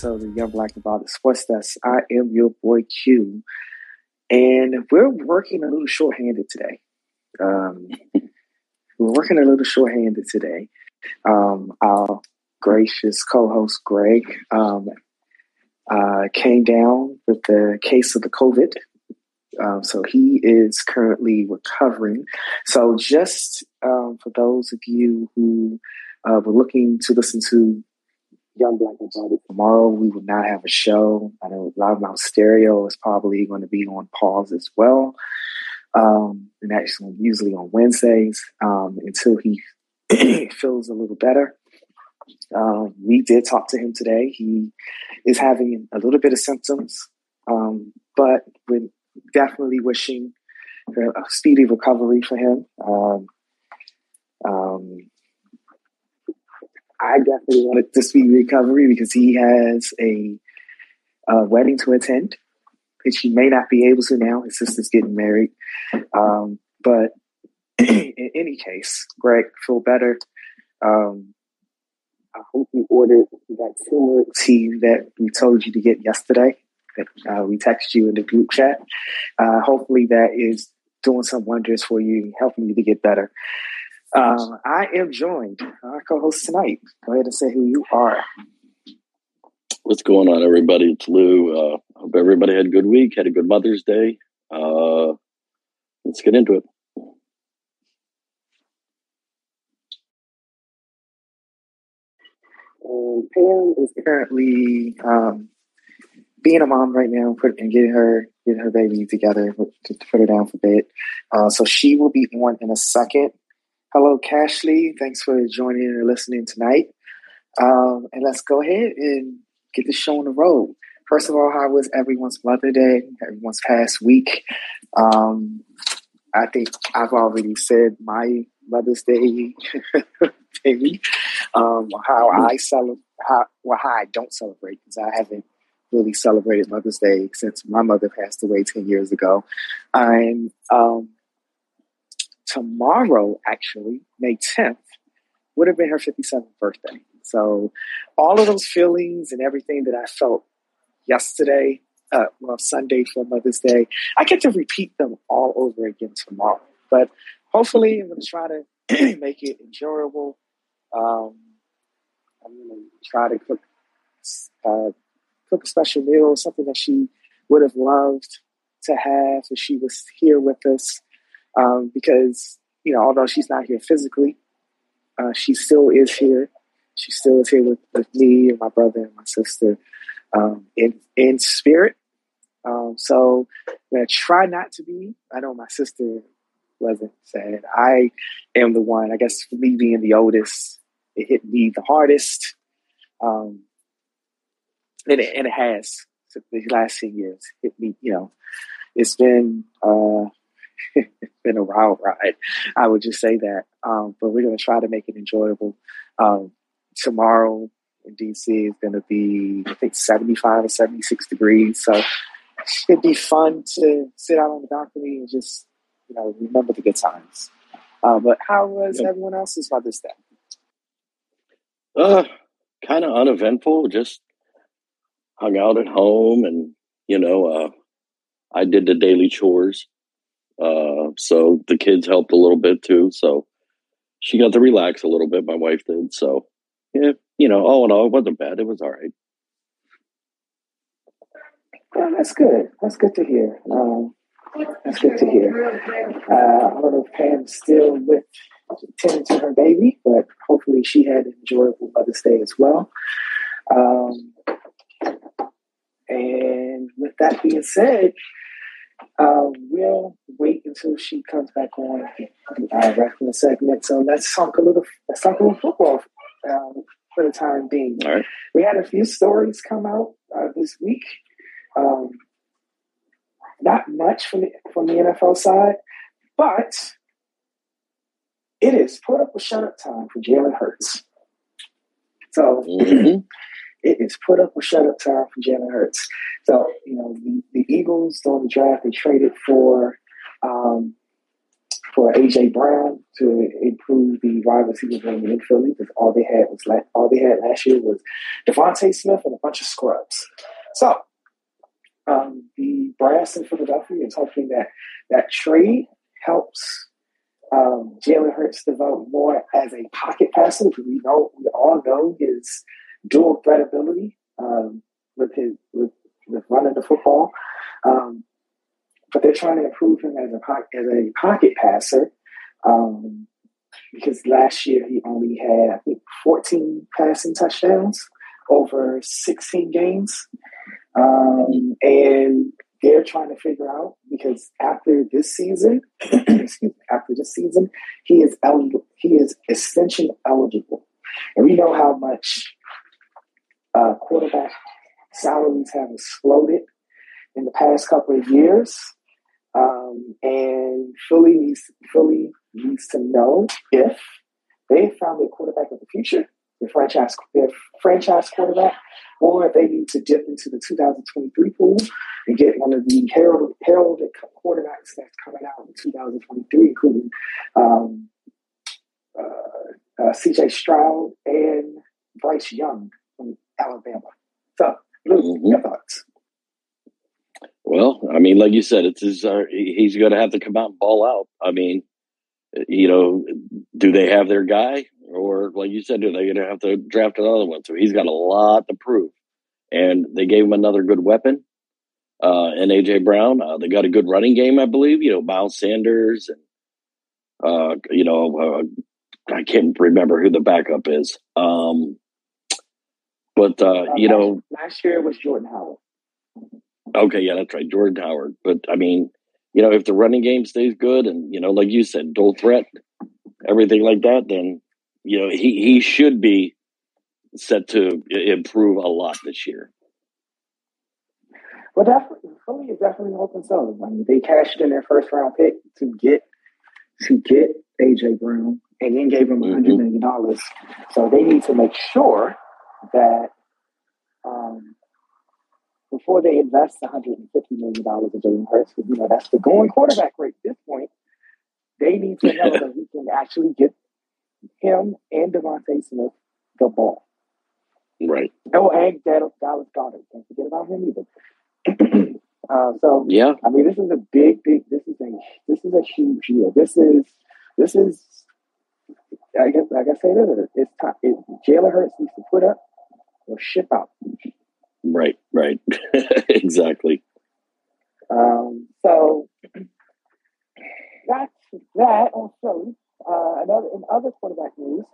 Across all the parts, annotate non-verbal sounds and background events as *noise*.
episode of Young Black the Sports Desk. I am your boy Q, and we're working a little shorthanded today. Um, *laughs* we're working a little shorthanded today. Um, our gracious co-host Greg um, uh, came down with the case of the COVID, um, so he is currently recovering. So just um, for those of you who uh, were looking to listen to Young Black about tomorrow. We will not have a show. I know Loudmouth Stereo is probably going to be on pause as well. Um, and actually, usually on Wednesdays um, until he *clears throat* feels a little better. Um, we did talk to him today. He is having a little bit of symptoms, um, but we're definitely wishing a speedy recovery for him. Um, um, I definitely wanted to speedy recovery because he has a, a, wedding to attend, which he may not be able to now. His sister's getting married. Um, but *clears throat* in any case, Greg, feel better. Um, I hope you ordered that turmeric tea that we told you to get yesterday. That uh, we texted you in the group chat. Uh, hopefully, that is doing some wonders for you, helping you to get better. Um, I am joined, our co-host tonight. Go ahead and say who you are. What's going on, everybody? It's Lou. Uh, hope everybody had a good week, had a good Mother's Day. Uh, let's get into it. And Pam is currently um, being a mom right now and getting her getting her baby together to put her down for bed. Uh, so she will be on in a second. Hello, Cashley. Thanks for joining and listening tonight. Um, and let's go ahead and get the show on the road. First of all, how was everyone's Mother Day, everyone's past week? Um, I think I've already said my Mother's Day *laughs* baby, um, how I celebrate, how, well, how I don't celebrate because I haven't really celebrated Mother's Day since my mother passed away 10 years ago. I'm, um, tomorrow, actually, May 10th, would have been her 57th birthday. So all of those feelings and everything that I felt yesterday, uh, well, Sunday for Mother's Day, I get to repeat them all over again tomorrow. But hopefully, I'm going to try to *clears throat* make it enjoyable. Um, I'm going to try to cook uh, cook a special meal, something that she would have loved to have if she was here with us um, because you know although she's not here physically, uh, she still is here. She still is here with, with me and my brother and my sister um, in in spirit. Um, so I'm gonna try not to be. I know my sister wasn't sad. I am the one. I guess for me being the oldest, it hit me the hardest, um, and it, and it has the last ten years hit me. You know, it's been. Uh, *laughs* been a wild ride. I would just say that. Um, but we're going to try to make it enjoyable. Um, tomorrow in DC is going to be, I think, 75 or 76 degrees. So it'd be fun to sit out on the balcony and just, you know, remember the good times. Uh, but how was yeah. everyone else's Mother's Day? Uh, kind of uneventful. Just hung out at home and, you know, uh, I did the daily chores. Uh, so the kids helped a little bit too. So she got to relax a little bit. My wife did. So yeah, you know, all in all, it wasn't bad. It was all right. Well, that's good. That's good to hear. Um, that's good to hear. Uh, I don't know if Pam's still with tending to her baby, but hopefully she had an enjoyable Mother's Day as well. Um, and with that being said, uh, we'll wait until she comes back on uh, the segment. So let's talk a little. Let's talk a little football um, for the time being. We had a few stories come out uh, this week. Um, not much from the from the NFL side, but it is put up a shut up time for Jalen Hurts. So mm-hmm it is put up or shut up time for Jalen Hurts. So, you know, the, the Eagles during the draft, they traded for um, for AJ Brown to improve the wide receiver room in Philly because all they had was la- all they had last year was DeVonta Smith and a bunch of scrubs. So um, the brass in Philadelphia is hoping that that trade helps um, Jalen Hurts develop more as a pocket passer because we know we all know his dual threat ability um, with his with, with running the football. Um, but they're trying to improve him as a pocket, as a pocket passer um, because last year he only had I think 14 passing touchdowns over 16 games, um, and they're trying to figure out because after this season, *clears throat* excuse me, after this season, he is eligible. He is extension eligible, and we know how much uh, quarterback salaries have exploded in the past couple of years. Um, and Philly needs Philly needs to know if they found a quarterback of the future, their franchise their franchise quarterback, or if they need to dip into the 2023 pool and get one of the heralded, heralded quarterbacks that's coming out in 2023, including um, uh, uh, C.J. Stroud and Bryce Young Alabama. So, Luke, mm-hmm. your thoughts? Well, I mean, like you said, it's his, uh, he's going to have to come out and ball out. I mean, you know, do they have their guy, or like you said, are they going to have to draft another one? So he's got a lot to prove, and they gave him another good weapon. Uh, and AJ Brown, uh, they got a good running game, I believe. You know, Miles Sanders, and uh, you know, uh, I can't remember who the backup is. Um, but uh, you last, know, last year it was Jordan Howard. Okay, yeah, that's right, Jordan Howard. But I mean, you know, if the running game stays good and you know, like you said, dual threat, everything like that, then you know he he should be set to improve a lot this year. Well, definitely, Philly is definitely open so. I mean, they cashed in their first round pick to get to get AJ Brown, and then gave him $100 million. So they need to make sure that um, before they invest $150 million in Jalen Hurts, you know, that's the going quarterback rate at this point. They need to know that we can actually get him and DeVonta Smith the ball. Right. Oh, and Dallas Goedert. Don't forget about him either. *clears throat* uh, so yeah, I mean, this is a big, big. This is a this is a huge year. This is this is. I guess, like I said earlier, it's time. It, Jalen Hurts needs to put up or ship out. Right, right. *laughs* exactly. Um, so that's that on Philly. Uh, another in other quarterback news,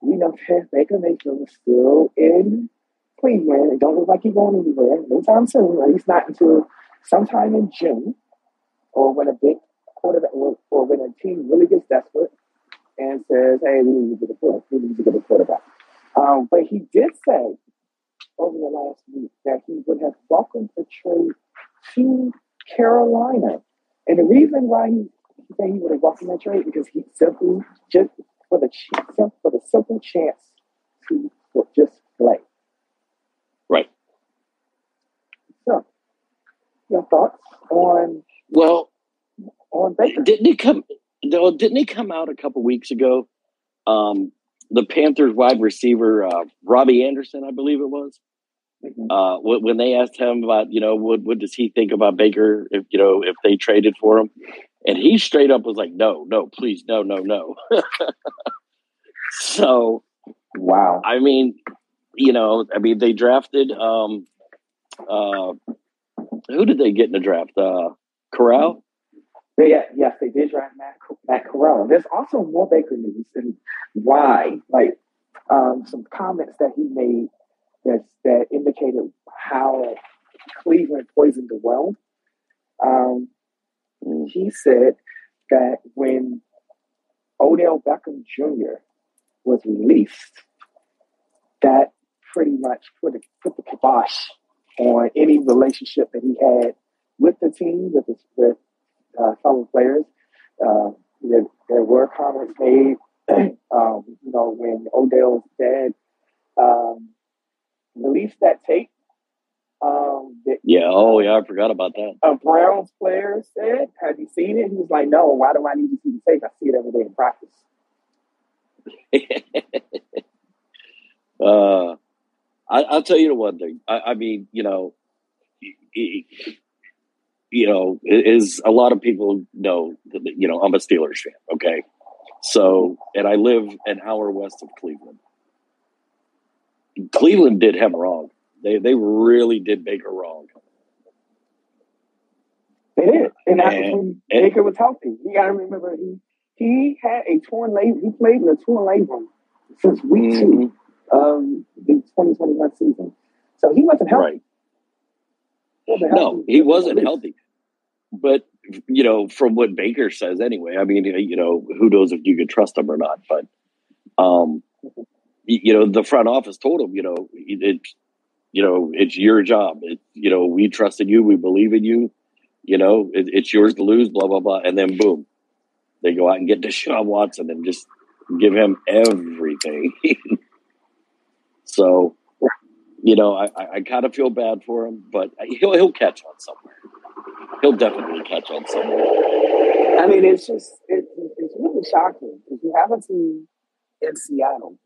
we know Baker Mayfield is still in Cleveland. It don't look like he's going anywhere anytime soon. At least not until sometime in June, or when a big quarterback, or, or when a team really gets desperate and says, "Hey, we need to get a we need to get a quarterback." Um, but he did say over the last week that he would have welcomed the trade to Carolina. And the reason why he, he said he would have welcomed that trade because he simply just for the for the simple chance to just play. Right. So, your thoughts on well on Baker? Didn't he come? Didn't he come out a couple weeks ago? Um, the Panthers wide receiver uh, Robbie Anderson, I believe it was. Mm-hmm. Uh, when they asked him about, you know, what what does he think about Baker if you know if they traded for him, and he straight up was like, no, no, please, no, no, no. *laughs* so, wow. I mean, you know, I mean, they drafted. Um, uh, who did they get in the draft? Uh, Corral. They, yes, they did draft Matt, Matt Corral. There's also more Baker news and why, like um, some comments that he made that that indicated how Cleveland poisoned the well. Um, he said that when Odell Beckham Jr. was released, that pretty much put a, put the kibosh on any relationship that he had with the team, with his, with uh, fellow players. Uh, there, there, were comments made, *clears throat* um, you know, when Odell's dad um, released that tape Um, that, Yeah. Oh, yeah. I forgot about that. a Browns player said, "Have you seen it?" He was like, "No. Why do I need to see the tape? I see it every day in practice." *laughs* uh, I, I'll tell you the one thing. I, I mean, you know, you know, is a lot of people know you know I'm a Steelers fan. Okay, so and I live an hour west of Cleveland. Cleveland did him wrong. They they really did Baker wrong. They did, and that was And- when Baker was healthy. Got to remember he he had a torn labrum. He played in a torn labrum since week two Mhm. of the 2021 season, so he wasn't healthy. Right. He wasn't No, he wasn't healthy. But you know, from what Baker says, anyway. I mean, you know, who knows if you could trust him or not? But um, you know, the front office told him, you know, it, you know, it's your job. It, you know, we trusted you, we believe in you. You know, it, it's yours to lose. Blah blah blah, and then boom, they go out and get *laughs* Deshaun Watson and just give him everything. *laughs* so, you know, I, I, I kind of feel bad for him, but he'll he'll catch on somewhere. He'll definitely catch on somewhere. I mean, it's just it, it's really shocking because you have a team in Seattle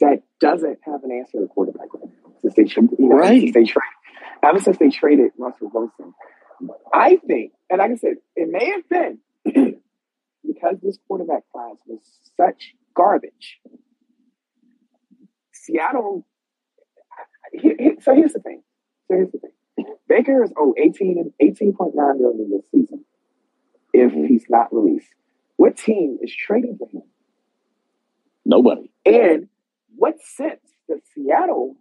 that doesn't have an answer to quarterback right now since they you know, Right. since they traded ever since they traded Russell Wilson. I think, and like I said, it may have been *clears throat* because this quarterback class was such garbage. Seattle. so here's the thing. So here's the thing. Baker is owed 18 18.9 million this season if mm-hmm. he's not released. What team is trading for him? Nobody. And what sense does Seattle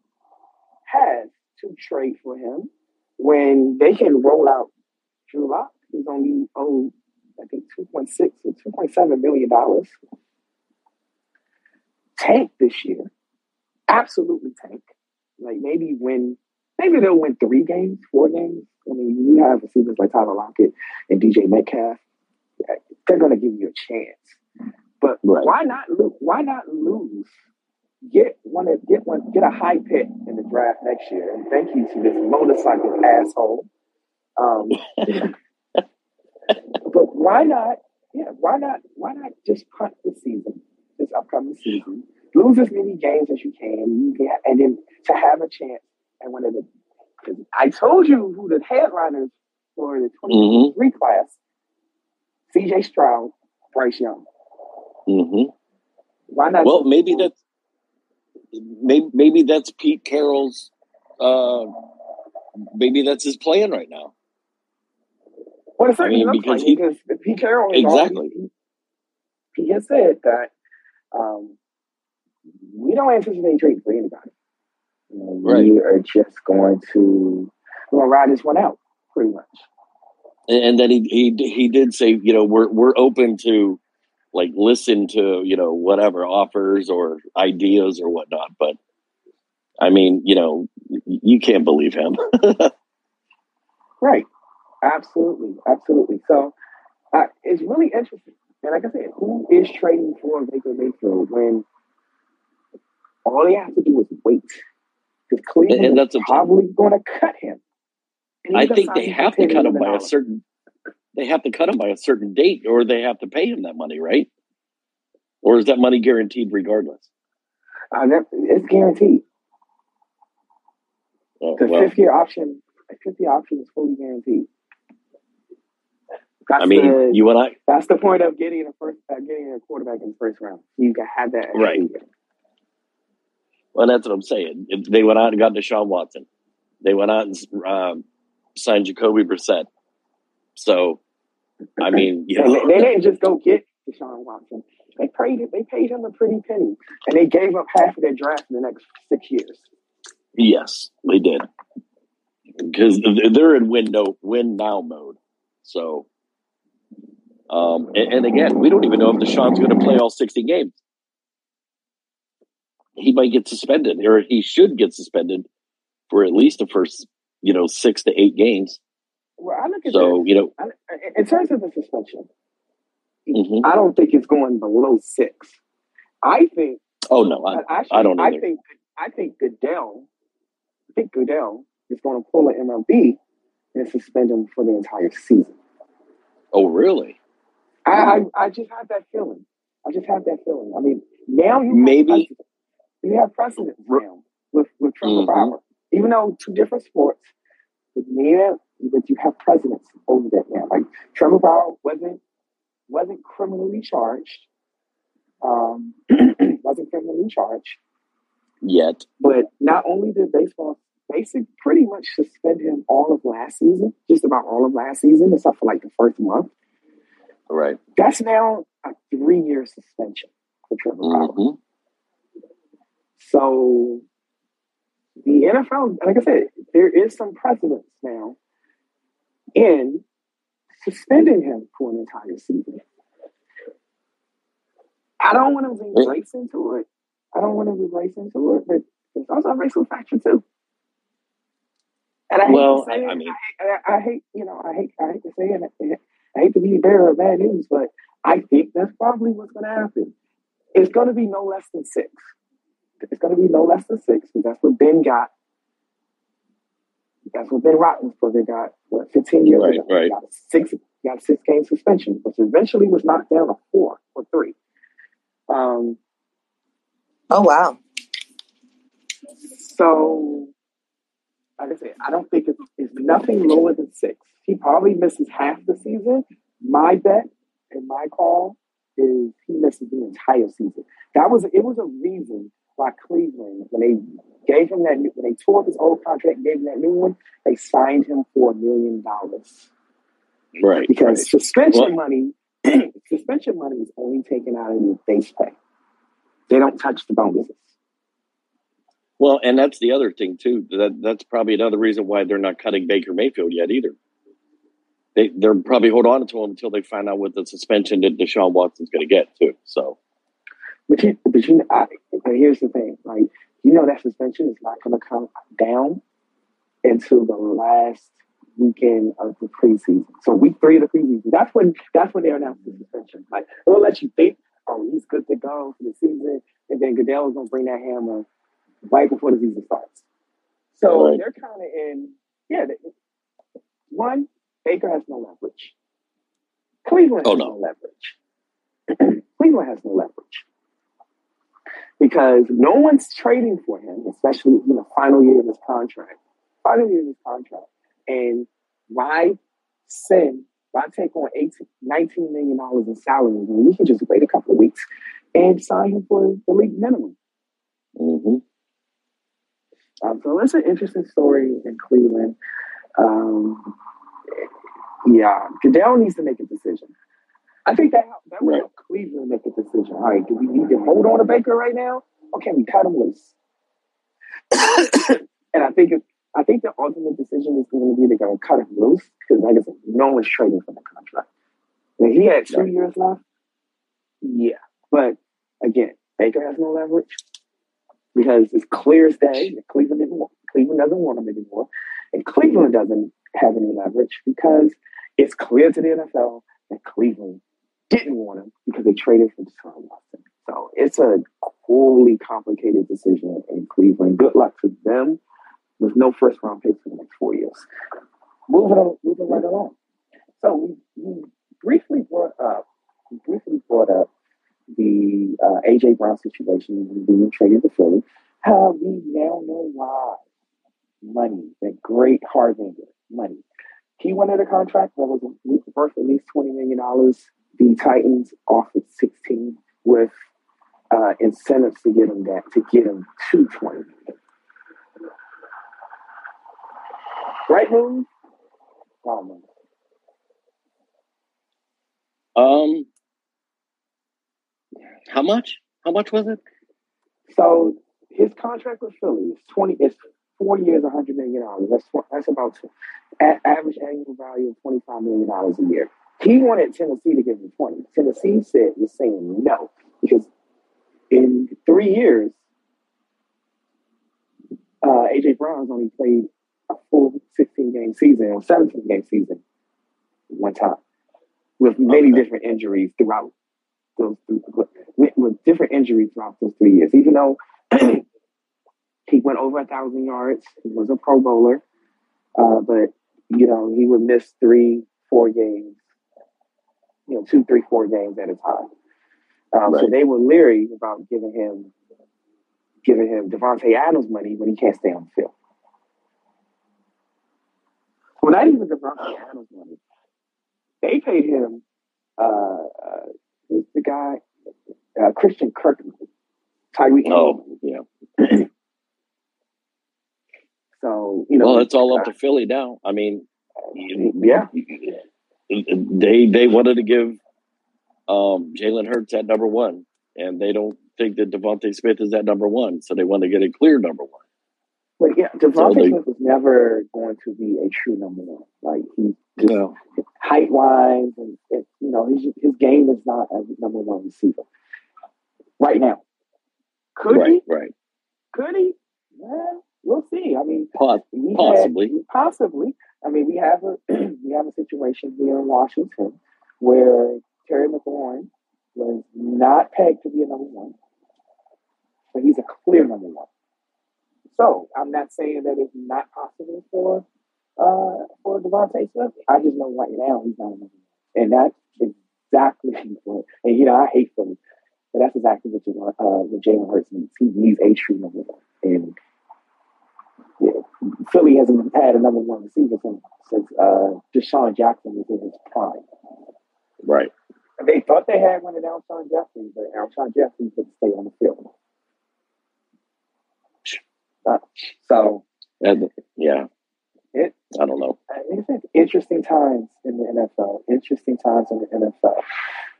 have to trade for him when they can roll out Drew Lock, who's only owed, oh, I think, 2.6 or 2.7 million dollars? Tank this year. Absolutely tank. Like maybe win, maybe they'll win three games, four games. I mean, you have receivers like Tyler Lockett and DJ Metcalf. They're going to give you a chance. But Right. why not lose? Why not lose? Get one, get one, get a high pick in the draft next year. And thank you to this motorcycle asshole. Um, *laughs* but why not? Yeah, why not? Why not just punt the season, this upcoming season? Lose as many games as you can, you can and then to have a chance at one of the. I told you who the headliners for the 2023 class: C.J. Stroud, Bryce Young. hmm Why not? Well, maybe that's maybe maybe that's Pete Carroll's. Uh, maybe that's his plan right now. Well, it certainly I mean, because like he- because Pete Carroll Exactly. always- he, has said that um, we don't anticipate trading for anybody. You know, Right. We are just going to we're gonna ride this one out, pretty much. And, and then he he he did say, you know, we're we're open to like listen to you know whatever offers or ideas or whatnot. But I mean, you know, you can't believe him. *laughs* Right. Absolutely. Absolutely. So uh, it's really interesting. And like I said, who is trading for Baker Mayfield when all they have to do is wait? Because Cleveland And that's probably going to cut him. I think they have to cut him by a certain. They have to cut him by a certain date, or they have to pay him that money, right? Or is that money guaranteed regardless? Uh, that, it's guaranteed. Oh, The well, fifth year option, the fifth year option is fully guaranteed. That's I mean, the, you and I, that's the point of getting a first, uh, getting a quarterback in the first round. You can have that. Right. year. Well, that's what I'm saying. If They went out and got Deshaun Watson. They went out and um, signed Jacoby Brissett. So, I mean, you know, they, they didn't just go get Deshaun Watson. They paid it. They paid him a pretty penny, and they gave up half of their draft in the next six years. yes, they did because they're in win no win now mode. So, um, and, and again, we don't even know if Deshaun's going to play all 60 games. He might get suspended, or he should get suspended for at least the first, you know, six to eight games. Well, I look at So, you know, this. I, in terms of the suspension, mhm. I don't think it's going below six. I think. oh no, I, actually, I don't I think. I think Goodell. I think Goodell is going to pull an MLB and suspend him for the entire season. Oh, really? I, I, I just have that feeling. I just have that feeling. I mean, now you maybe have you have precedent now with with Trevor mm-hmm. Bauer, even though two different sports. But yeah, but you have precedents over that now. Like Trevor Bauer wasn't wasn't criminally charged. Um, *clears throat* wasn't criminally charged yet. But not only did baseball basically pretty much suspend him all of last season, just about all of last season, except for like the first month. Right. That's now a three year suspension for Trevor mm-hmm. So the NFL, like I said, there is some precedence now in suspending him for an entire season. I don't want to be race into it. I don't want to be race into it, but it's also a racial factor too. And I hate well, to say I, it. I mean, I, I, hate, you know, I hate, I hate to say it. I hate to be a bearer of bad news, but I think that's probably what's going to happen. It's going to be no less than six. It's going to be no less than six because that's what Ben got. That's what Ben Roethlisberger got. What, 15 years right, ago? Right. Got six. Got a six game suspension, which eventually was knocked down to four or three. Um. Oh wow. So, like I said, I don't think it's, it's nothing lower than six. He probably misses half the season. My bet and my call is he misses the entire season. That was it was a reason why Cleveland, when they gave him that when they tore up his old contract, gave him that new one, they signed him for a million dollars. Right. Because right. suspension money *clears throat* suspension money is only taken out of your base pay. They don't touch the bonuses. Well, and that's the other thing too. That that's probably another reason why they're not cutting Baker Mayfield yet either they they're probably hold on to him until they find out what the suspension that Deshaun Watson's going to get too. So, but you, but you, I, here's the thing, like you know that suspension is not going to come down until the last weekend of the preseason. So week three of the preseason. That's when that's when they announce the suspension. Like they'll let you think, oh, he's good to go for the season, and then Goodell is going to bring that hammer right before the season starts. So right. they're kind of in, yeah. They, one, Baker has no leverage. Cleveland oh, has no, no leverage. *clears throat* Cleveland has no leverage. Because no one's trading for him, especially in the final year of his contract. Final year of his contract. And why send, why take on 18, $19 million in salary when we can just wait a couple of weeks and sign him for the league minimum? Mm-hmm. Um, so that's an interesting story in Cleveland. Um, yeah, Goodell needs to make a decision. I think that that will help Cleveland make a decision. All right, do we need to hold on to Baker right now, or can we cut him loose? *coughs* and I think it, I think the ultimate decision is going to be they're going to cut him loose because, like I said, no one's trading for the contract. And he had two years left. Yeah, but again, Baker has no leverage because it's clear as day that Cleveland didn't want, Cleveland doesn't want him anymore, and Cleveland doesn't have any leverage because it's clear to the NFL that Cleveland didn't want him because they traded for Deshaun Watson. So it's a wholly complicated decision in Cleveland. Good luck to them with no first round picks for the next four years. Moving on, moving right along. So we, we briefly brought up, we briefly brought up the uh, AJ Brown situation being traded to Philly. How we now know why money, that great Harbinger, money he wanted a contract that was worth at least $20 million. The Titans offered 16 with uh, incentives to get him that, to get him to 20 million. Right move? Wrong Um, how much? How much was it? So his contract with Philly is 20, it's four years, $100 million. That's, that's about average annual value of $25 million a year. He wanted Tennessee to give him 20. Tennessee said was saying no, because in three years, uh, AJ Brown's only played a full 16 game season or 17 game season one time with many okay. different injuries throughout those three, with, with different injuries throughout those three years. Even though *clears throat* he went over a thousand yards, he was a Pro Bowler, Uh, but you know, he would miss three, four games. You know, two, three, four games at a time. Um, Right. So they were leery about giving him giving him Davante Adams money when he can't stay on the field. Well, not even Davante Adams money. They paid him. Uh, uh, who's the guy? Uh, Christian Kirk. Tyreek. Oh, yeah. So you know, Well, it's all up to Philly now. I mean, yeah, they they wanted to give um, Jalen Hurts at number one, and they don't think that DeVonta Smith is at number one, so they want to get a clear number one. but yeah, DeVonta they- Smith was never going to be a true number one. Like he just No. height wise, and, and you know his his game is not a number one receiver right now. Could Right, he? right. Could he? Well, we'll see. I mean, Poss- we Possibly. had, possibly. I mean, we have a *clears throat* we have a situation here in Washington where Terry McLaurin was not pegged to be a number one, but he's a clear number one. So I'm not saying that it's not possible for uh, for DeVonta Smith. I just know right now he's not a number one, and that's exactly *laughs* what. And you know, I hate Philly, but that's exactly what Jalen, uh, what Jalen Hurts needs. He needs a true number one, and yeah, Philly hasn't had a number one receiver since, since uh, DeSean Jackson was in his prime. Right. And they thought they had one in Alshon Jeffery, but Alshon Jeffery couldn't stay on the field. So And, yeah. It- I don't know. it's interesting times in the NFL. Interesting times in the NFL.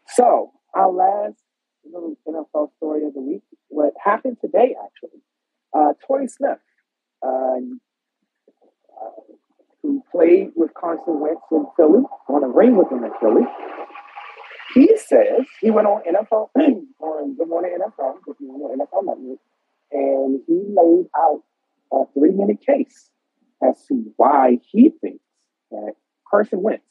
So our last little NFL story of the week, what happened today actually. Uh, Torrey Smith, uh, uh, who played with Carson Wentz in Philly, won a ring with him in Philly. He says he went on NFL *clears throat* on Good Morning NFL, if you NFL Network, and he laid out a three minute case as to why he thinks that Carson Wentz,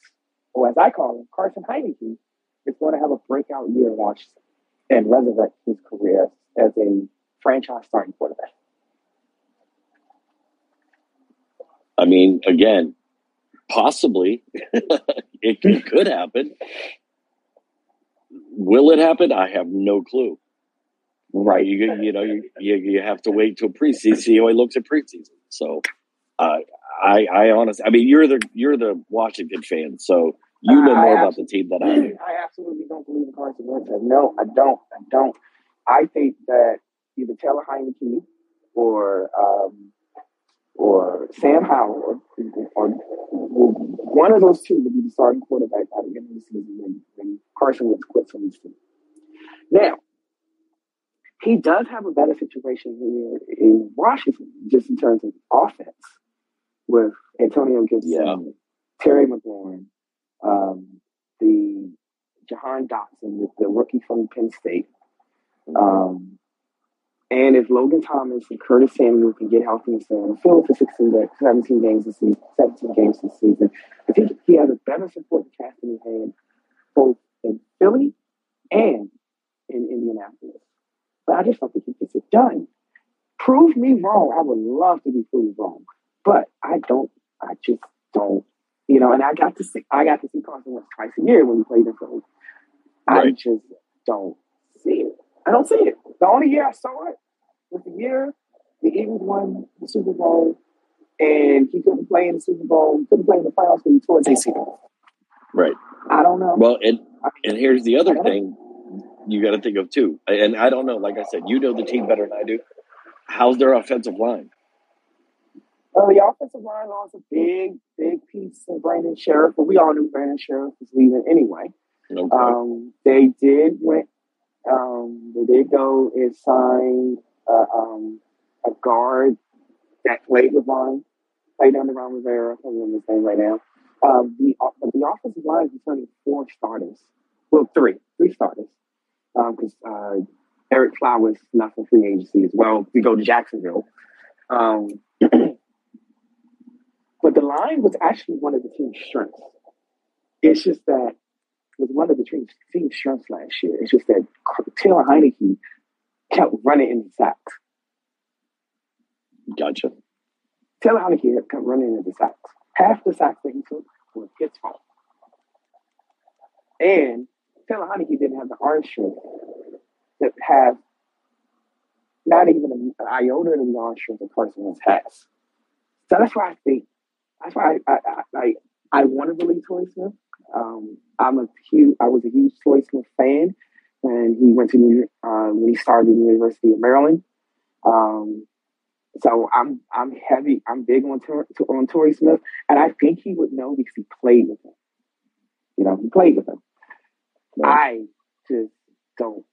or as I call him, Carson Heinicke, is going to have a breakout year in Washington and resurrect his career as a franchise starting quarterback. I mean, again, possibly it, *laughs* it could happen. Will it happen? I have no clue. Right. You you know you you, you have to wait till preseason. See how he looks at preseason. So, uh, I I honestly, I mean, you're the you're the Washington fan, so you know more about the team than I do. I absolutely don't believe in Carson Wentz. No, I don't. I don't. I think that either Taylor Heinicke or um, or Sam Howell or, or one of those two will be the starting quarterback at the end of the season when, when Carson Wentz quits from this team. Now, he does have a better situation here in Washington, just in terms of offense, with Antonio Gibson, Yeah. Terry McLaurin, um, the Jahan Dotson, the, the rookie from Penn State. Um, and if Logan Thomas and Curtis Samuel can get healthy and stay on the field for 16, ga- 17 games this season, 17 games this season, I think he has a better supporting cast in his hand, both in Philly and in Indianapolis. But I just don't think he gets it done. Prove me wrong. I would love to be proved wrong, but I don't. I just don't. You know, and I got to see. I got to see Carson Wentz twice a year when he played in Philly. I just don't see it. I don't see it. The only year I saw it was the year the Eagles won the Super Bowl, and he couldn't play in the Super Bowl. He couldn't play in the playoffs because he tore his ACL. Right. I don't know. Well, and and here's the other thing you got to think of too. And I don't know. Like I said, you know the team better than I do. How's their offensive line? Well, the offensive line lost a big, big piece of Brandon Scherff, but we all knew Brandon Scherff was leaving anyway. Okay. Um, they did went. Um, they go and sign uh, um, a guard that played with Ron, played under Ron Rivera. I can't remember his name right now. Um, the but the offensive line is returning four starters. Well, three, three starters. Because uh, Ereck Flowers not for free agency as well. We go to Jacksonville. Um, *clears throat* but the line was actually one of the team's strengths. It's just that was one of the team's, team's strengths last year. It's just that Taylor Heinicke kept running into sacks. gotcha. Taylor Heinicke kept running into sacks. half the sacks that he took were his fault. And Taylor Heinicke didn't have the arm strength that have not even an iota of the arm strength a person has. So that's why I think that's why I I, I, I want to believe Torrey Smith. Um, I'm a huge I was a huge Torrey Smith fan when he went to New uh, when he started in the University of Maryland. Um, so I'm I'm heavy. I'm big on on Torrey Smith, and I think he would know because he played with him. You know, he played with him. Right. I just don't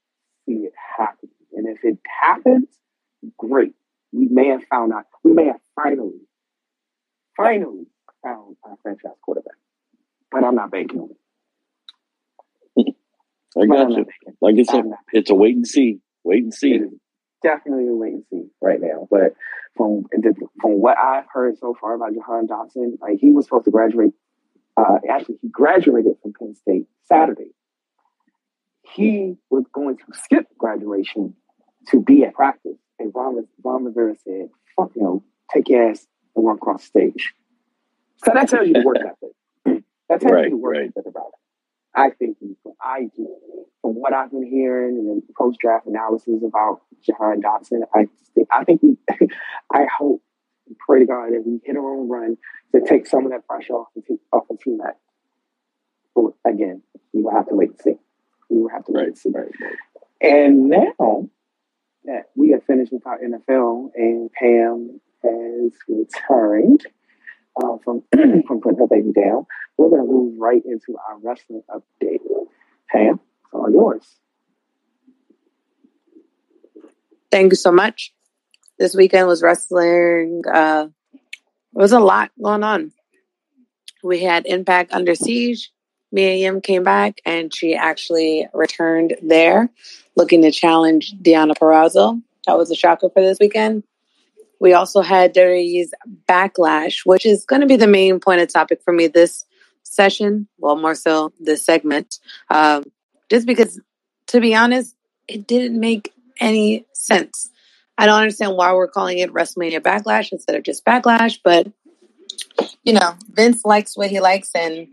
see it happening. And if it happens, great. We may have found out. We may have finally, finally found our franchise quarterback. But I'm not banking on it. I got you. Like I said, it's a wait and see. Wait and see definitely a wait and see right now. But from from what I've heard so far about Jahan Dotson, like he was supposed to graduate. Uh, actually, he graduated from Penn State Saturday. He was going to skip graduation to be at practice, and Ron, Ron Rivera said, "Fuck you know, take your ass and run across stage." So that tells you the work ethic. That tells right, you the work right. ethic about it. I think I do. From what I've been hearing and post draft analysis about Jahan Dotson, I think I think we, *laughs* I hope, pray to God that we hit our own run to take some of that pressure off the off the team. That, but again, we will have to wait and see. We will have to wait and see. Right. And now that we have finished with our NFL and Pam has returned uh, from *clears throat* from putting her baby down, we're going to move right into our wrestling update. Pam, it's all yours. Thank you so much. This weekend was wrestling. Uh, there was a lot going on. We had Impact Under Siege. Mia Yim came back and she actually returned there looking to challenge Deonna Purrazzo. That was a shocker for this weekend. We also had WWE's Backlash, which is going to be the main point of topic for me this session. Well, more so this segment. Um, just because, to be honest, it didn't make any sense. I don't understand why we're calling it WrestleMania Backlash instead of just Backlash, but you know, Vince likes what he likes, and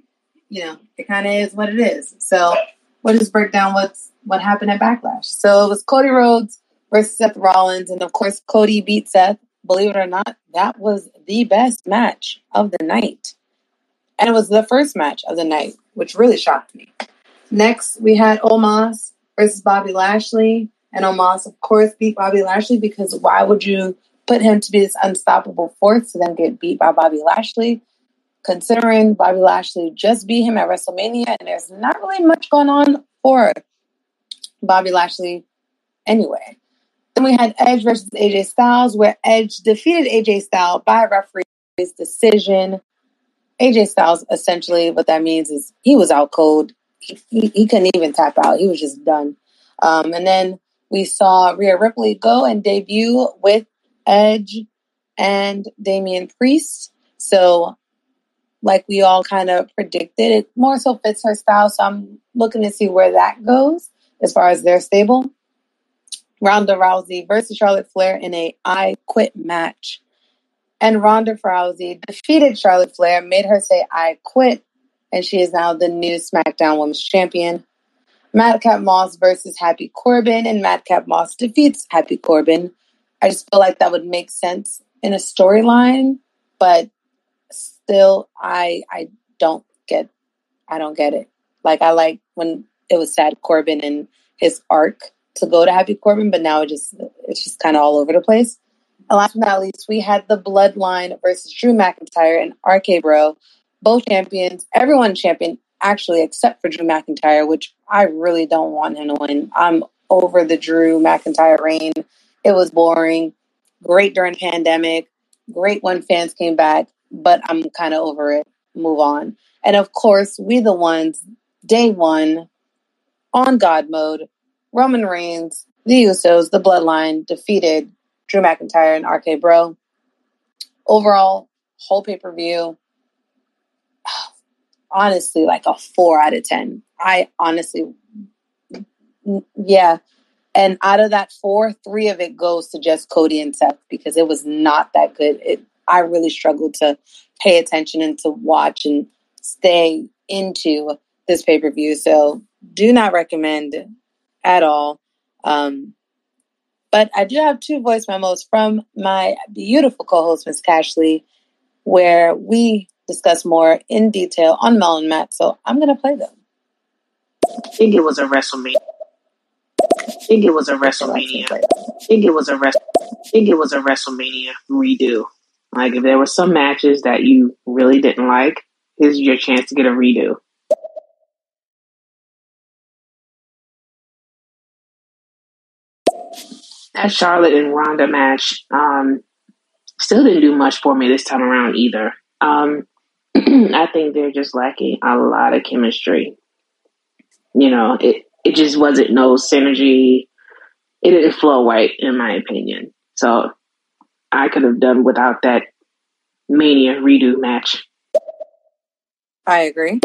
you know, it kind of is what it is. So, we'll just break down what's what happened at Backlash. So it was Cody Rhodes versus Seth Rollins, and of course, Cody beat Seth believe it or not, that was the best match of the night. And it was the first match of the night, which really shocked me. Next, we had Omos versus Bobby Lashley. And Omos, of course, beat Bobby Lashley because why would you put him to be this unstoppable force to then get beat by Bobby Lashley? Considering Bobby Lashley just beat him at WrestleMania, and there's not really much going on for Bobby Lashley anyway. Then we had Edge versus AJ Styles, where Edge defeated AJ Styles by referee's decision. AJ Styles, essentially, what that means is he was out cold. He, he, he couldn't even tap out. He was just done. Um, and then we saw Rhea Ripley go and debut with Edge and Damian Priest. So, like we all kind of predicted, it more so fits her style. So I'm looking to see where that goes as far as their stable. Ronda Rousey versus Charlotte Flair in a I Quit match. And Ronda Rousey defeated Charlotte Flair, made her say I quit, and she is now the new SmackDown Women's Champion. Madcap Moss versus Happy Corbin, and Madcap Moss defeats Happy Corbin. I just feel like that would make sense in a storyline, but still, I I don't get I don't get it. Like I like when it was Sad Corbin and his arc to go to Happy Corbin, but now it just it's just kind of all over the place. And last but not least, we had the Bloodline versus Drew McIntyre and RK Bro, both champions, everyone champion actually, except for Drew McIntyre, which I really don't want him to win. I'm over the Drew McIntyre reign. It was boring. Great during pandemic. Great when fans came back, but I'm kind of over it. Move on. And of course, we the ones day one on God mode Roman Reigns, the Usos, the Bloodline defeated Drew McIntyre and RK Bro. Overall, whole pay per view, *sighs* honestly, like a four out of 10. I honestly, mm, yeah. And out of that four, three of it goes to just Cody and Seth because it was not that good. It, I really struggled to pay attention and to watch and stay into this pay per view. So do not recommend at all. Um, but I do have two voice memos from my beautiful co host, Miss Cashley, where we discuss more in detail on Mel and Matt. So I'm going to play them. I think it was a WrestleMania. I think it was a WrestleMania. I think it was a rest. I think it was a WrestleMania redo. Like if there were some matches that you really didn't like, here's your chance to get a redo. That Charlotte and Ronda match um, still didn't do much for me this time around either. Um, *clears throat* I think they're just lacking a lot of chemistry. You know, it it just wasn't no synergy. It didn't flow right, in my opinion. So I could have done without that Mania redo match. I agree.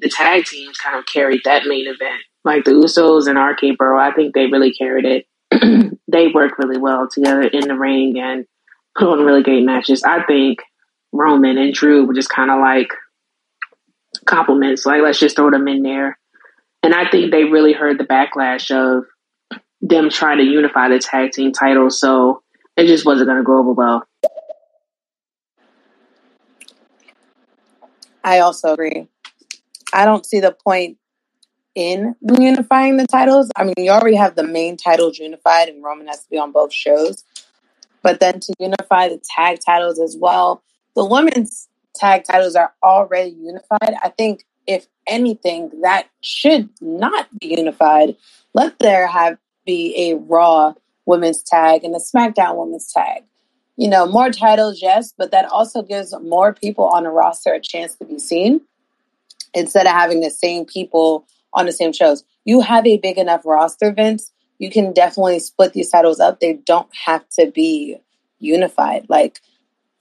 The tag teams kind of carried that main event. Like the Usos and RK Bro, I think they really carried it. *clears throat* they worked really well together in the ring and put on really great matches. I think Roman and Drew were just kind of like complements. Like, let's just throw them in there. And I think they really heard the backlash of them trying to unify the tag team titles. So it just wasn't going to go over well. I also agree. I don't see the point in unifying the titles. I mean, you already have the main titles unified, and Roman has to be on both shows. But then to unify the tag titles as well, the women's tag titles are already unified. I think, if anything, that should not be unified. Let there have be a Raw women's tag and a SmackDown women's tag you know, more titles, yes, but that also gives more people on a roster a chance to be seen instead of having the same people on the same shows. You have a big enough roster, Vince. You can definitely split these titles up. They don't have to be unified. Like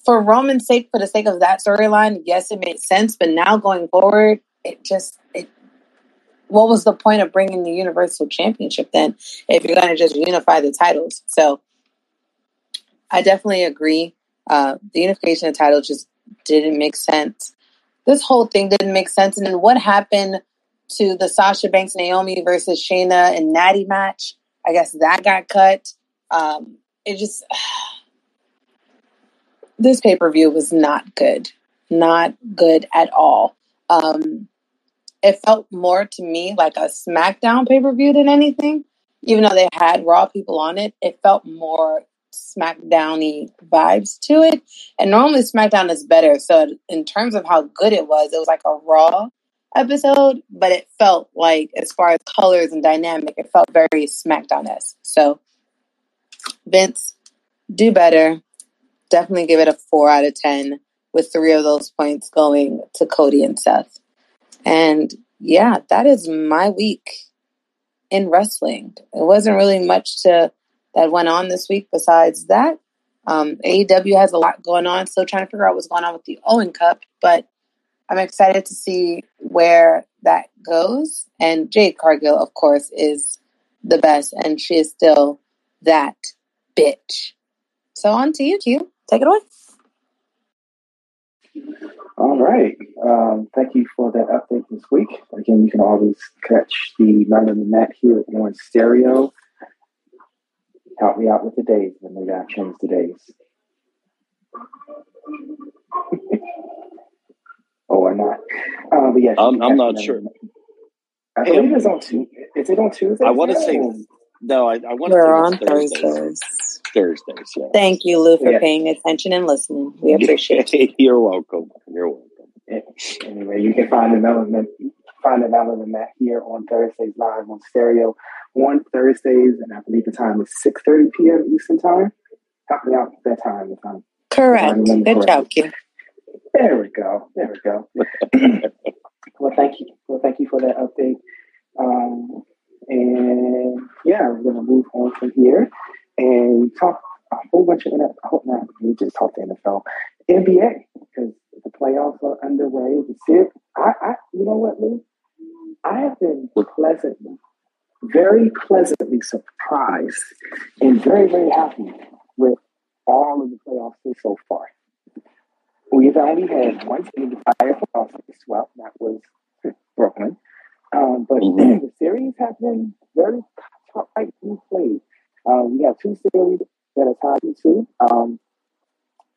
for Roman's sake, for the sake of that storyline, yes, it made sense. But now going forward, it just it. What was the point of bringing the Universal Championship then if you're going to just unify the titles? So I definitely agree. Uh, the unification of title just didn't make sense. This whole thing didn't make sense. And then what happened to the Sasha Banks Naomi versus Shayna and Natty match? I guess that got cut. Um, it just *sighs* this pay per view was not good, not good at all. Um, it felt more to me like a SmackDown pay per view than anything. Even though they had Raw people on it, it felt more SmackDowny vibes to it. And normally SmackDown is better. So in terms of how good it was, it was like a raw episode, but it felt like as far as colors and dynamic, it felt very SmackDown esque. So Vince, do better. Definitely give it a four out of ten, with three of those points going to Cody and Seth. And yeah, that is my week in wrestling. It wasn't really much to that went on this week. Besides that, um, AEW has a lot going on. Still trying to figure out what's going on with the Owen Cup, but I'm excited to see where that goes. And Jade Cargill, of course, is the best, and she is still that bitch. So on to you, Q. Take it away. All right. Um, thank you for that update this week. Again, you can always catch the Melon Matt here on stereo help me out with the days, and maybe I'll change the days. *laughs* or not. Uh, but yeah, I'm, I'm not sure. I believe it's on Tuesday. Is it on Tuesday? I want to say no. I, I want to. We're on Thursdays. Thursdays. Thursdays. Yeah. Thank you, Lou, for yeah. paying attention and listening. We *laughs* appreciate it. *laughs* You're welcome. You're welcome. Anyway, you can find the Melon find the Melon Matt here on Thursdays live on stereo on Thursdays, and I believe the time is 6.30 p.m. Eastern Time. Help me out with that time. If I'm, correct. If Good job, Q. There we go. There we go. *laughs* well, thank you. Well, thank you for that update. Um, and yeah, we're going to move on from here and talk a whole bunch of NFL. Hope not. We just talk the NFL, NBA because the playoffs are underway. The it. I, I, you know what, Lou? I have been pleasantly very pleasantly surprised and very, very happy with all of the playoffs so far. We've only had one series prior to us Well, That was Brooklyn. Um, but Mhm. *clears throat* the series have been very tightly played. Uh, we have two series that are tied to two. Um,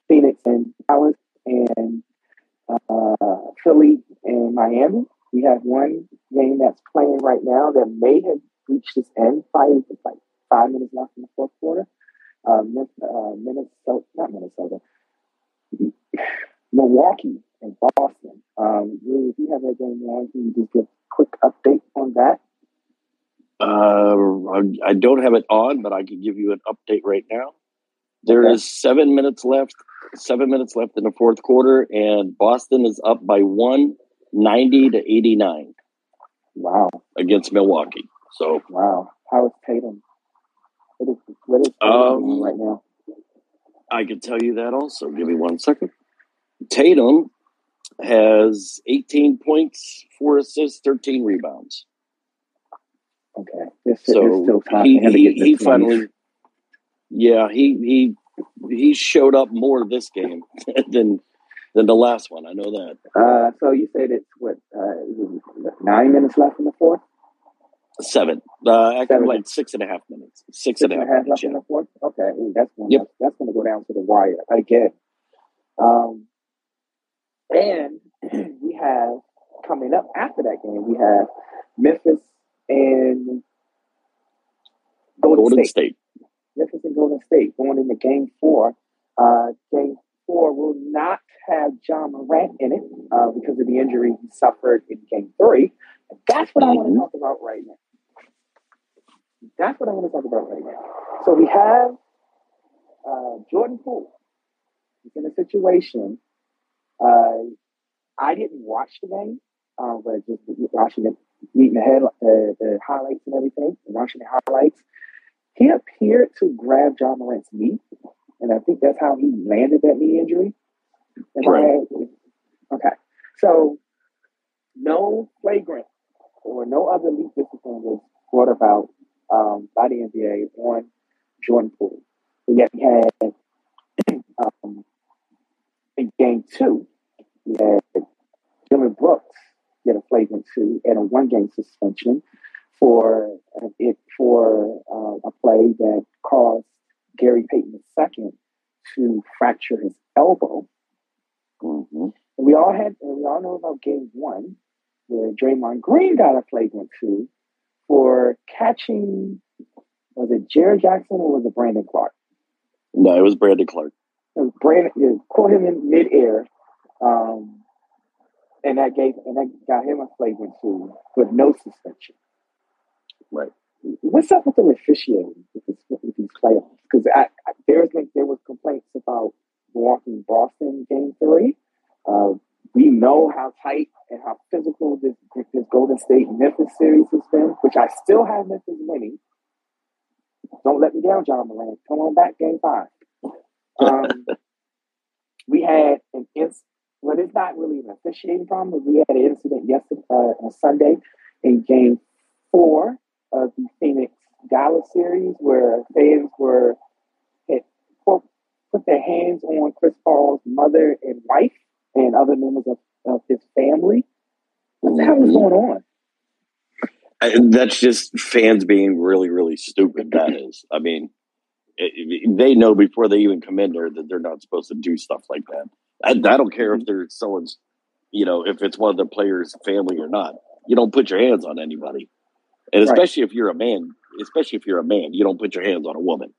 Phoenix and Dallas and uh, Philly and Miami. We have one game that's playing right now that may have reached its end. With like five minutes left in the fourth quarter. Min- uh, Minnesota, not Minnesota, Milwaukee and Boston. Um, really, if you have that game on, can you just give a quick update on that? Uh, I- don't have it on, but I can give you an update right now. There is seven minutes left. Seven minutes left in the fourth quarter, and Boston is up by one, 90 to eighty nine Wow, against Milwaukee. So wow. How is Tatum? What is what is Tatum Um, right now? I can tell you that also. Give me one second. Tatum has 18 points, four assists, 13 rebounds. Okay, there's So still he for him to he, he this finally, yeah, he he he showed up more this game *laughs* than than the last one. I know that. Uh, so you said it's what uh, nine minutes left in the fourth, Seven, uh, actually Seven. like six and a half minutes. Six six and a half minutes. left Yeah. in the fourth. Okay, Ooh, that's going Yep. that's going to go down to the wire again. Um, and *clears throat* we have coming up after that game, we have Memphis and Golden, Golden State. State. Memphis and Golden State going into game four. Uh, game four will not have Ja Morant in it uh, because of the injury he suffered in game three. And that's what I want to Mhm. talk about right now. That's what I want to talk about right now. So we have uh, Jordan Poole. He's in a situation. Uh, I didn't watch the game, uh, but just watching it, reading the, head, uh, the highlights and everything, and watching the highlights, he appeared to grab Ja Morant's knee, and I think that's how he landed that knee injury. I- Right. okay, so no flagrant or no other league discipline was brought about um, by the NBA on Jordan Poole. Yet we had in game two, we had Dillon Brooks get a flagrant two and a one game suspension for uh, it for uh, a play that caused Gary Payton II to fracture his elbow. hmm And we all had and we all know about game one, where Draymond Green got a flagrant two for catching was it Jaren Jackson or was it Brandon Clarke? No, it was Brandon Clarke. Was Brandon yeah, caught him in midair, um, and that gave and that got him a flagrant two with no suspension. Right. What's up with the officiating with, this, with these playoffs? Because I, I, there's like there was complaints about Milwaukee Boston game three. Uh, we know how tight and how physical this this Golden State Memphis series has been, which I still have Memphis winning. Don't let me down, Ja Morant. Come on back, game five. Um, we had an incident. Well, it's not really an officiating problem. But we had an incident yesterday, uh, on Sunday, in Game Four of the Phoenix Dallas series, where fans were had quote, put their hands on Chris Paul's mother and wife and other members of, of his family. What the hell is Mhm. going on? And that's just fans being really, really stupid. That is. I mean, it, it- they know before they even come in there that they're not supposed to do stuff like that. I, I don't care if they're someone's, you know, if it's one of the players' family or not. You don't put your hands on anybody, and Right. especially if you're a man. Especially if you're a man, you don't put your hands on a woman.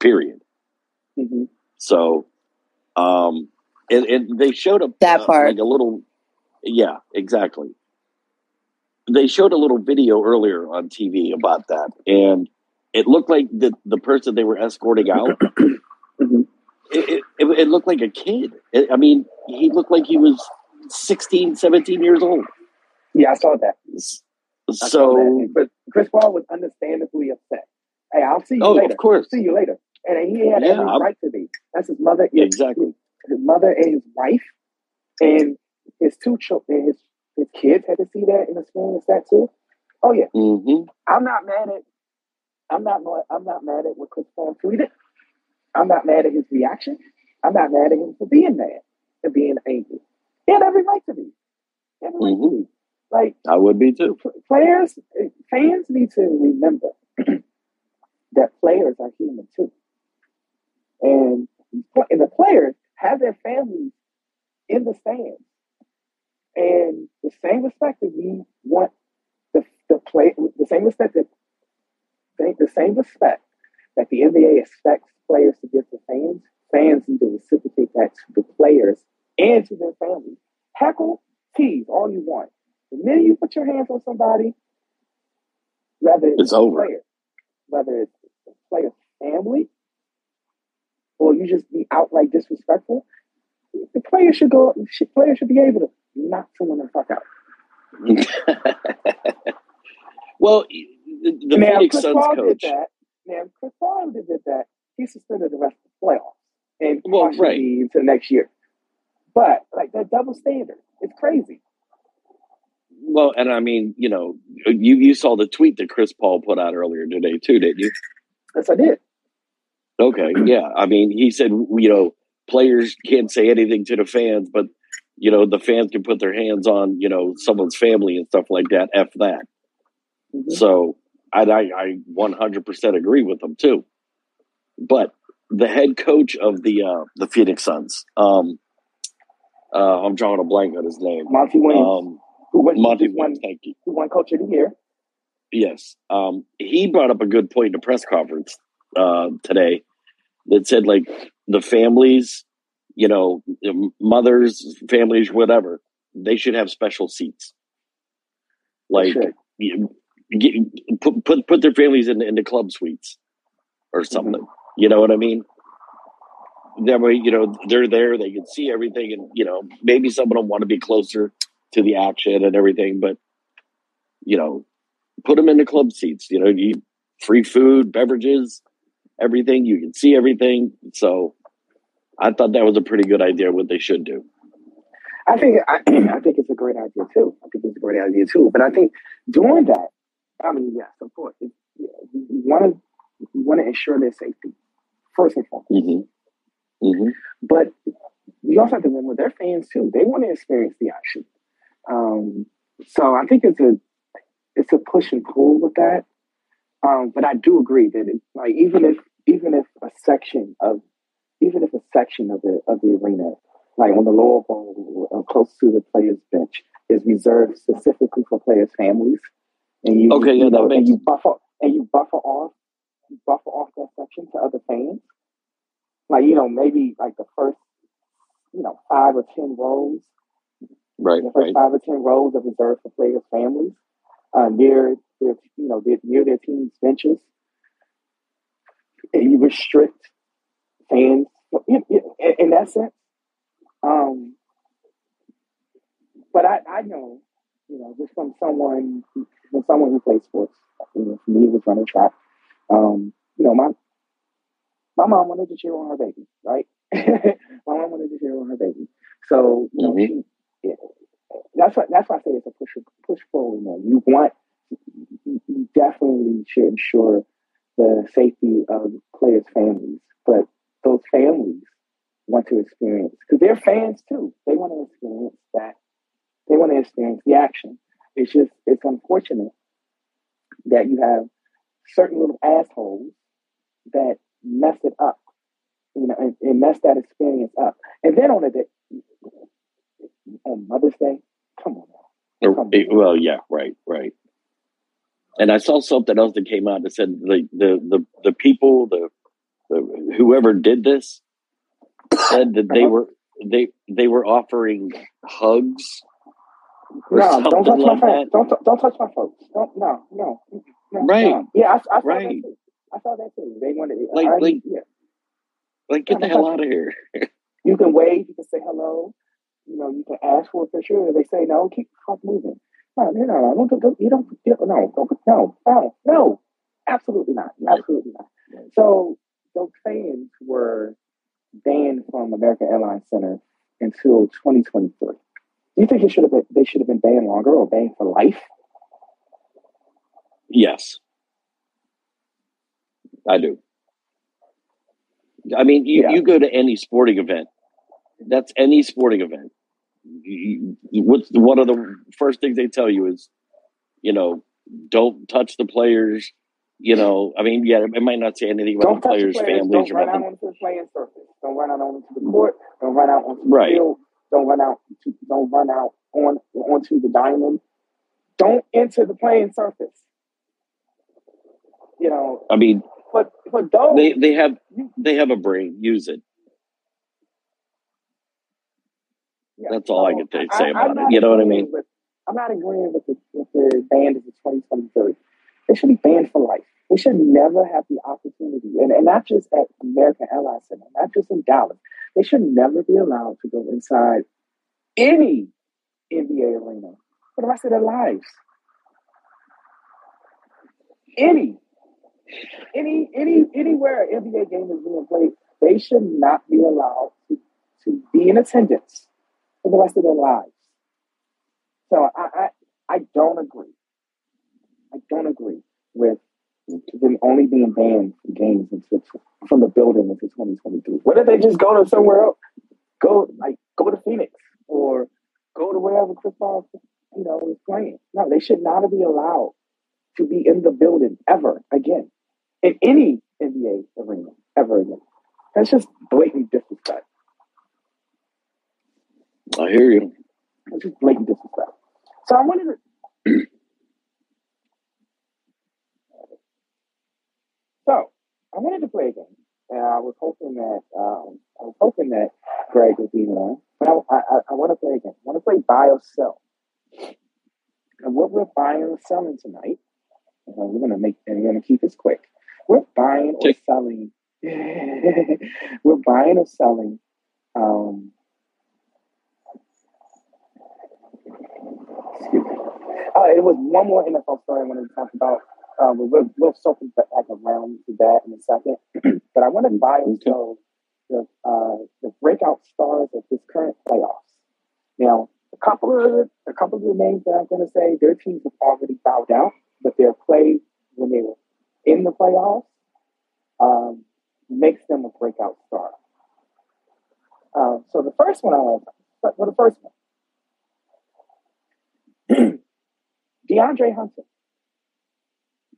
Period. Mhm. So, um, and, and they showed a That uh, part. like a little, yeah, exactly. They showed a little video earlier on TV about that, and it looked like the the person they were escorting out. *clears throat* Mhm. It, it, it, looked like a kid. It, I mean, he looked like he was 16, 17 years old. Yeah, I saw that. I saw that. So, but Chris Paul was understandably upset. Hey, I'll see you oh, later. of course, See you later. And he had Yeah, every I'm- right to be. That's his mother. his- exactly. His mother and his wife, and his two children. His his kids had to see that in the screen. Is that too? Oh yeah. hmm I'm not mad at. I'm not. I'm not mad at what Chris Paul tweeted. I'm not mad at his reaction. I'm not mad at him for being mad. and being angry. He had every right to be. Every right Mhm. to be. Like I would be too. players, fans need to remember *clears throat* that players are human too, and and the players have their families in the stands, and the same respect that we want the the play, the same respect that the the same respect that the NBA expects players to give to fans, fans need to reciprocate that to the players and to their families. Heckle, tease all you want. The minute you put your hands on somebody, whether it's, It's a over. player, whether it's a player's family, or you just be outright disrespectful, the player should go. Should, player should be able to knock someone the fuck out. *laughs* well, the, now, Phoenix Chris Suns Paul coach. did that. Now, Chris Paul did that. He suspended the rest of the playoffs and Well, right. into next year. But like that double standard, it's crazy. Well, and I mean, you know, you you saw the tweet that Chris Paul put out earlier today too, didn't you? Yes, I did. Okay, yeah. I mean, he said, you know, players can't say anything to the fans, but you know, the fans can put their hands on, you know, someone's family and stuff like that. F that. Mhm. So I, I, I 100% agree with them too. But the head coach of the uh, the Phoenix Suns, um, uh, I'm drawing a blank on his name. Monty Williams, Um, who won, Monty Williams, thank you. who won Coach of the Year. Yes. Um, he brought up a good point in a press conference uh, today that said, like, the families, you know, mothers, families, whatever, they should have special seats. Like, you- get, put, put put their families in, in the club suites or something. Mm-hmm. You know what I mean? That way, you know, they're there, they can see everything, and, you know, maybe some of them want to be closer to the action and everything, but, you know, put them in the club seats. You know, you free food, beverages, everything. You can see everything. So I thought that was a pretty good idea. What they should do. I think I, *clears throat* I think it's a great idea too. I think it's a great idea too. But I think doing that, I mean, yes, of course, it, yeah, we want to we want to ensure their safety first and foremost. Mm-hmm. Mm-hmm. But we also have to remember they're fans too. They want to experience the action. Um, so I think it's a it's a push and pull with that. Um, but I do agree that it, like even if even if a section of even if a section of the of the arena, like on the lower bowl or close to the players' bench, is reserved specifically for players' families, and you Okay, yeah, you that know, and you buffer and you buffer off you buffer off that section to other fans. Like you know maybe like the first you know five or ten rows Right. the first Right. five or ten rows are reserved for players' families uh, near their, you know, near, near their team's benches, and you restrict fans in, in, in that sense. Um, but I, I know, you know, just from someone, from someone who plays sports, you know, for me, it was running track. Um, you know, my my mom wanted to cheer on her baby, right? *laughs* my mom wanted to cheer on her baby, so you know, Mhm. she. Yeah, that's why. That's why I say it's a push push forward. You, know, you want, you you definitely should ensure the safety of players' families, but those families want to experience because they're fans too. They want to experience that. They want to experience the action. It's just it's unfortunate that you have certain little assholes that mess it up, you know, and, and mess that experience up. And then on a day, on Mother's Day, come on now. It- well, yeah. Right. Right. And I saw something else that came out that said the the the, the people the, the whoever did this said that they Uh-huh. were they they were offering hugs No, don't touch my like folks. that. Don't don't touch my folks. Don't no no. no Right. no. Yeah, I, I saw Right. that too. I saw that too. They wanted Like- I, like- yeah. Like, get the hell out of here. *laughs* You can wave. You can say hello. You know, you can ask for a picture. If they say no, keep the moving. No, no, no, no. Don't, don't, you don't, you don't, no, don't, no, no, no. Absolutely not. Absolutely not. So those fans were banned from American Airlines Center until 2023. Do you think it should have been, they should have been banned longer or banned for life? Yes, I do. I mean, you, Yeah. you go to any sporting event, that's any sporting event. What's one of the first things they tell you is, you know, don't touch the players. You know, I mean, yeah, it might not say anything about the players' players. families Don't or run out onto the playing surface. Don't run out onto the court. Don't run out onto the Right. field. Don't run out. To, don't run out on onto the diamond. Don't enter the playing surface. You know, I mean, for those, they they have they have a brain. Use it. yeah, That's all I so can say about it. You know what I mean? With, I'm not agreeing with the with the ban of the 2023. They should be banned for life. They should never have the opportunity, and, and not just at American Airlines Center, not just in Dallas. They should never be allowed to go inside any NBA arena for the rest of their lives. Any, any, any, anywhere an NBA game is being played, they should not be allowed to, to be in attendance for the rest of their lives. So I, I, I don't agree. I don't agree with them only being banned from games from the building until 2023. What if they just go to somewhere else? Go like go to Phoenix or go to wherever Chris Paul, you know, is playing. No, they should not be allowed to be in the building ever again in any NBA arena ever again. That's just blatant disrespect. I hear you. That's just blatant disrespect. So I wanted to. so I wanted to play a game, and I was hoping that um, I was hoping that Greg would be on, but I, I, I want to play again. I want to play buy or sell. And what we're buying or selling tonight, we're gonna make, and we're gonna keep this quick. We're buying or selling. *laughs* we're buying or selling. Um, excuse me. Uh, it was one more NFL story I wanted to talk about. But we'll, we'll circle back around to that in a second. *clears throat* but I want to buy Okay. the, uh, the breakout stars of this current playoffs. Now, a couple of a couple of the names that I'm going to say, their teams have already bowed out, but their play when they were in the playoffs um, makes them a breakout star. Uh, so the first one I want to well, the first one, *clears throat* DeAndre Hunter.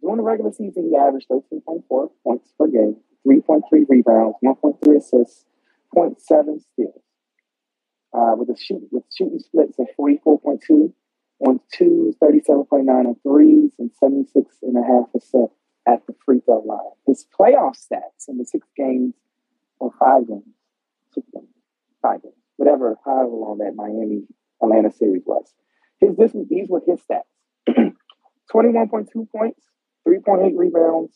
During the regular season, he averaged 13.4 points per game, 3.3 rebounds, 1.3 assists, 0.7 steals. Uh, with a shoot with shooting splits of 44.2 on twos, 37.9 on threes, and 76.5% at the free throw line. His playoff stats in the six games or five games, six games, five games, whatever, however long that Miami Atlanta series was. His this these were his stats. *clears throat* 21.2 points, 3.8 rebounds,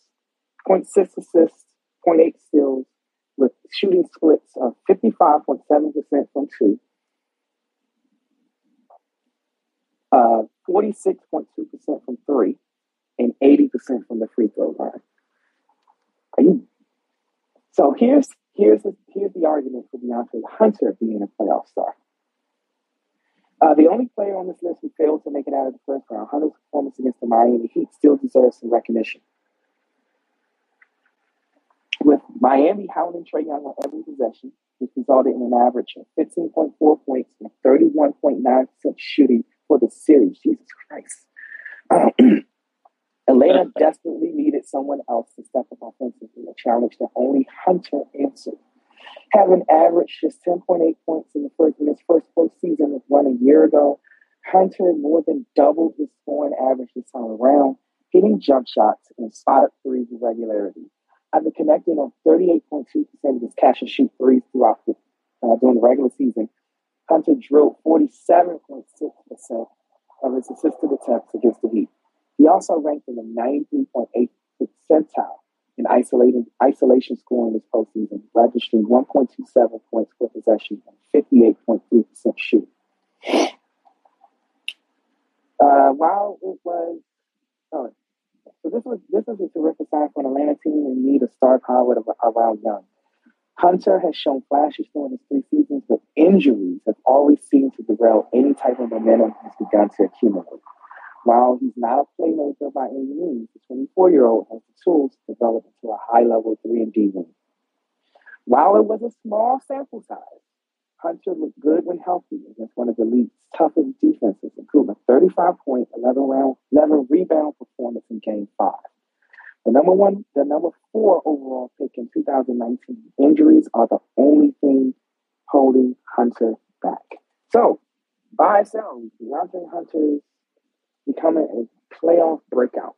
0.6 assists, 0.8 steals, with shooting splits of 55.7% from two, uh, 46.2% from three, and 80% from the free throw line. So here's here's the, here's the argument for DeAndre Hunter being a playoff star. Uh, the only player on this list who failed to make it out of the first round, Hunter's performance against the Miami Heat still deserves some recognition. With Miami hounding Trae Young on every possession, which resulted in an average of 15.4 points and 31.9% shooting for the series. Jesus Christ. Um, *clears throat* Atlanta *laughs* desperately needed someone else to step up offensively, a challenge that only Hunter answered. Having averaged just 10.8 points in the first in his first postseason of one a year ago, Hunter more than doubled his scoring average this time around, hitting jump shots and spotted threes with regularity. After connecting on 38.2% of his catch and shoot threes throughout the uh, during the regular season, Hunter drilled 47.6% of his assisted attempts against the Heat. He also ranked in the 93.8 percentile in isolating, isolation scoring this postseason, registering 1.27 points per possession and 58.3% shooting. Uh, while it was, so this was this was a terrific sign for an Atlanta team in need of star power around Young. Hunter has shown flashes during his three seasons, but injuries have always seemed to derail any type of momentum he's begun to accumulate. While he's not a playmaker by any means, the 24 year old has the tools to develop into a high level 3 and D wing. While it was a small sample size, Hunter looked good when healthy against one of the league's toughest defenses, including a 35 point, 11 round, 11 rebound performance in Game Five. The number one, the number four overall pick in 2019. Injuries are the only thing holding Hunter back. So, by sell, DeAndre Hunter becoming a playoff breakout.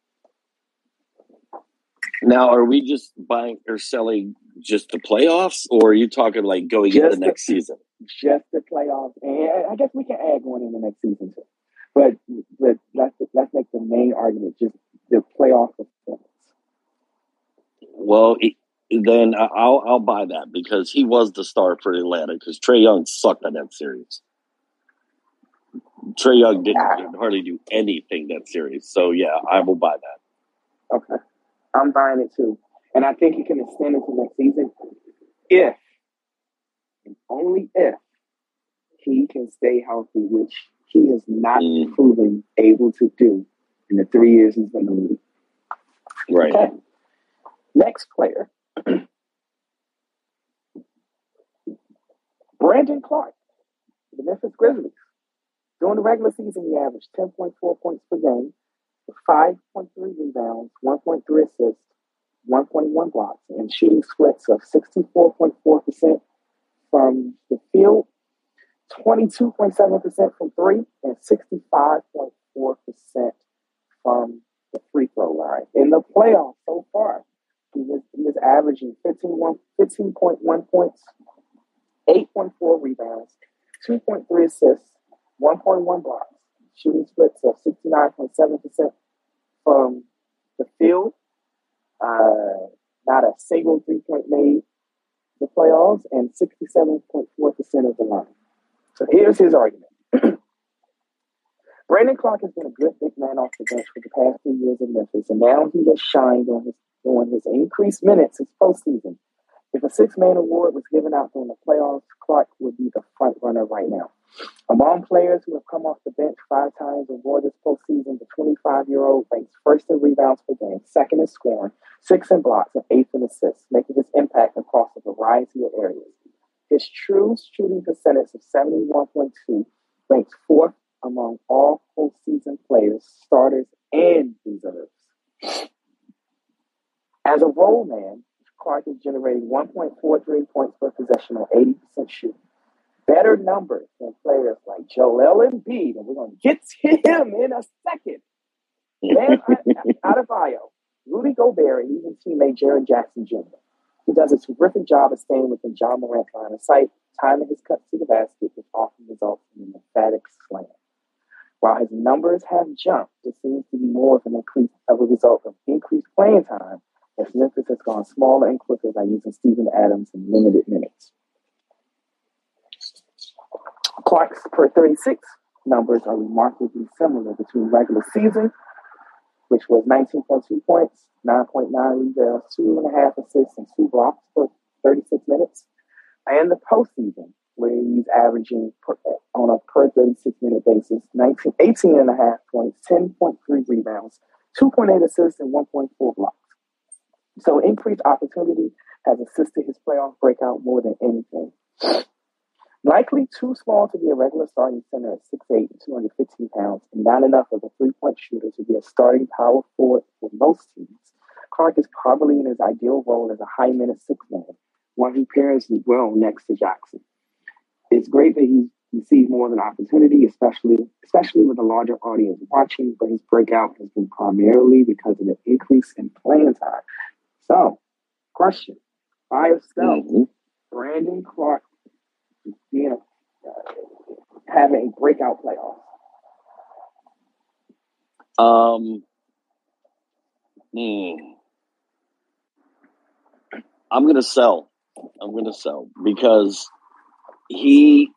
Now, are we just buying or selling just the playoffs, or are you talking like going Just into the- next season? Just the playoffs, and I guess we can add one in the next season too. But but let's let's make the main argument just the playoff performance. Well, it, then I'll I'll buy that because he was the star for Atlanta because Trae Young sucked on that series. Trae Young didn't, didn't hardly do anything that series, so yeah, I will buy that. Okay. I'm buying it too. And I think he can extend into next season if, and only if, he can stay healthy, which he is not Mm. proven able to do in the three years he's been in the league. Right. Okay. Next player. *clears throat* Brandon Clarke, the Memphis Grizzlies. During the regular season, he averaged 10.4 points per game, 5.3 rebounds, 1.3 assists, 1.1 blocks, and shooting splits of 64.4% from the field, 22.7% from three, and 65.4% from the free throw line. In the playoffs so far, he is, he is averaging 15, 15.1 points, 8.4 rebounds, 2.3 assists, 1.1 blocks, shooting splits of 69.7% from the field, uh, not a single three point made the playoffs, and 67.4% of the line. So here's his argument. *clears throat* Brandon Clarke has been a good big man off the bench for the past few years in Memphis, and now he has shined on his on his increased minutes this postseason. If a six man award was given out during the playoffs, Clarke would be the front runner right now. Among players who have come off the bench five times or more this postseason, the 25 year old ranks first in rebounds per game, second in scoring, sixth in blocks, and eighth in assists, making his impact across a variety of areas. His true shooting percentage of 71.2 ranks fourth among all postseason players, starters, and reserves. As a role man, Clarke is generating 1.43 points per possession on 80% shooting. Better numbers than players like Joel Embiid, and we're going to get to him in a second. Bam *laughs* Adebayo, Rudy Gobert, and even teammate Jaren Jackson Jr., who does a terrific job of staying within Ja Morant's line of sight, timing his cuts to the basket, which often results in an emphatic slam. While his numbers have jumped, it seems to be more of an increase of a result of increased playing time as Memphis has gone smaller and quicker by using Steven Adams in limited minutes. Clarke's per 36 numbers are remarkably similar between regular season, which was 19.2 points, 9.9 rebounds, two and a half assists, and two blocks per 36 minutes, and the postseason, where he's averaging per, on a per 36 minute basis 19, 18 and a half points, 10.3 rebounds, 2.8 assists, and 1.4 blocks. So increased opportunity has assisted his playoff breakout more than anything. Likely too small to be a regular starting center at 6'8 and 215 pounds, and not enough of a three point shooter to be a starting power forward for most teams. Clarke is probably in his ideal role as a high minute six man, one who pairs well next to Jackson. It's great that he receives more of an opportunity, especially especially with a larger audience watching, but his breakout has been primarily because of the increase in playing time. So, question by yourself, Mhm. Brandon Clarke you know, uh, having a breakout playoff. Um, hmm. I'm gonna sell. I'm gonna sell because he.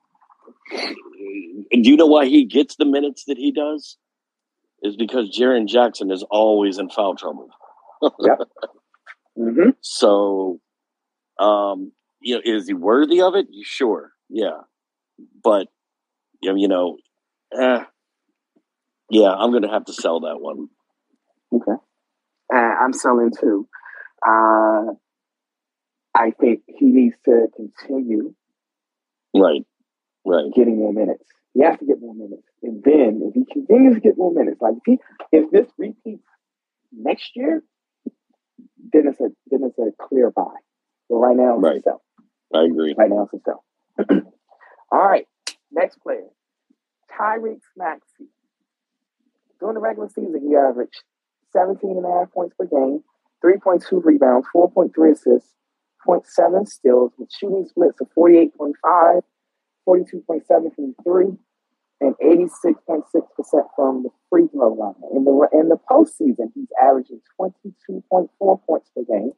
Do you know why he gets the minutes that he does? Is because Jaren Jackson is always in foul trouble. *laughs* Mm-hmm. So, um, you know, is he worthy of it? Sure, yeah, but you know, you know, eh, yeah, I'm gonna have to sell that one. Okay. Uh, I'm selling too. Uh, I think he needs to continue Right. Right. getting more minutes. He has to get more minutes. And then if he continues to get more minutes, like if he if this repeats next year, then it's a then it's a clear buy. But right now it's Right. sell. I agree. Right now it's a sell. *clears throat* All right. Next player. Tyrese Maxey. During the regular season, he averaged 17 and a half points per game, 3.2 rebounds, 4.3 assists, 0.7 steals, with shooting splits of 48.5, 42.7 from three, and 86.6% from the free throw line. In the in the postseason, he's averaging 22.4 points per game,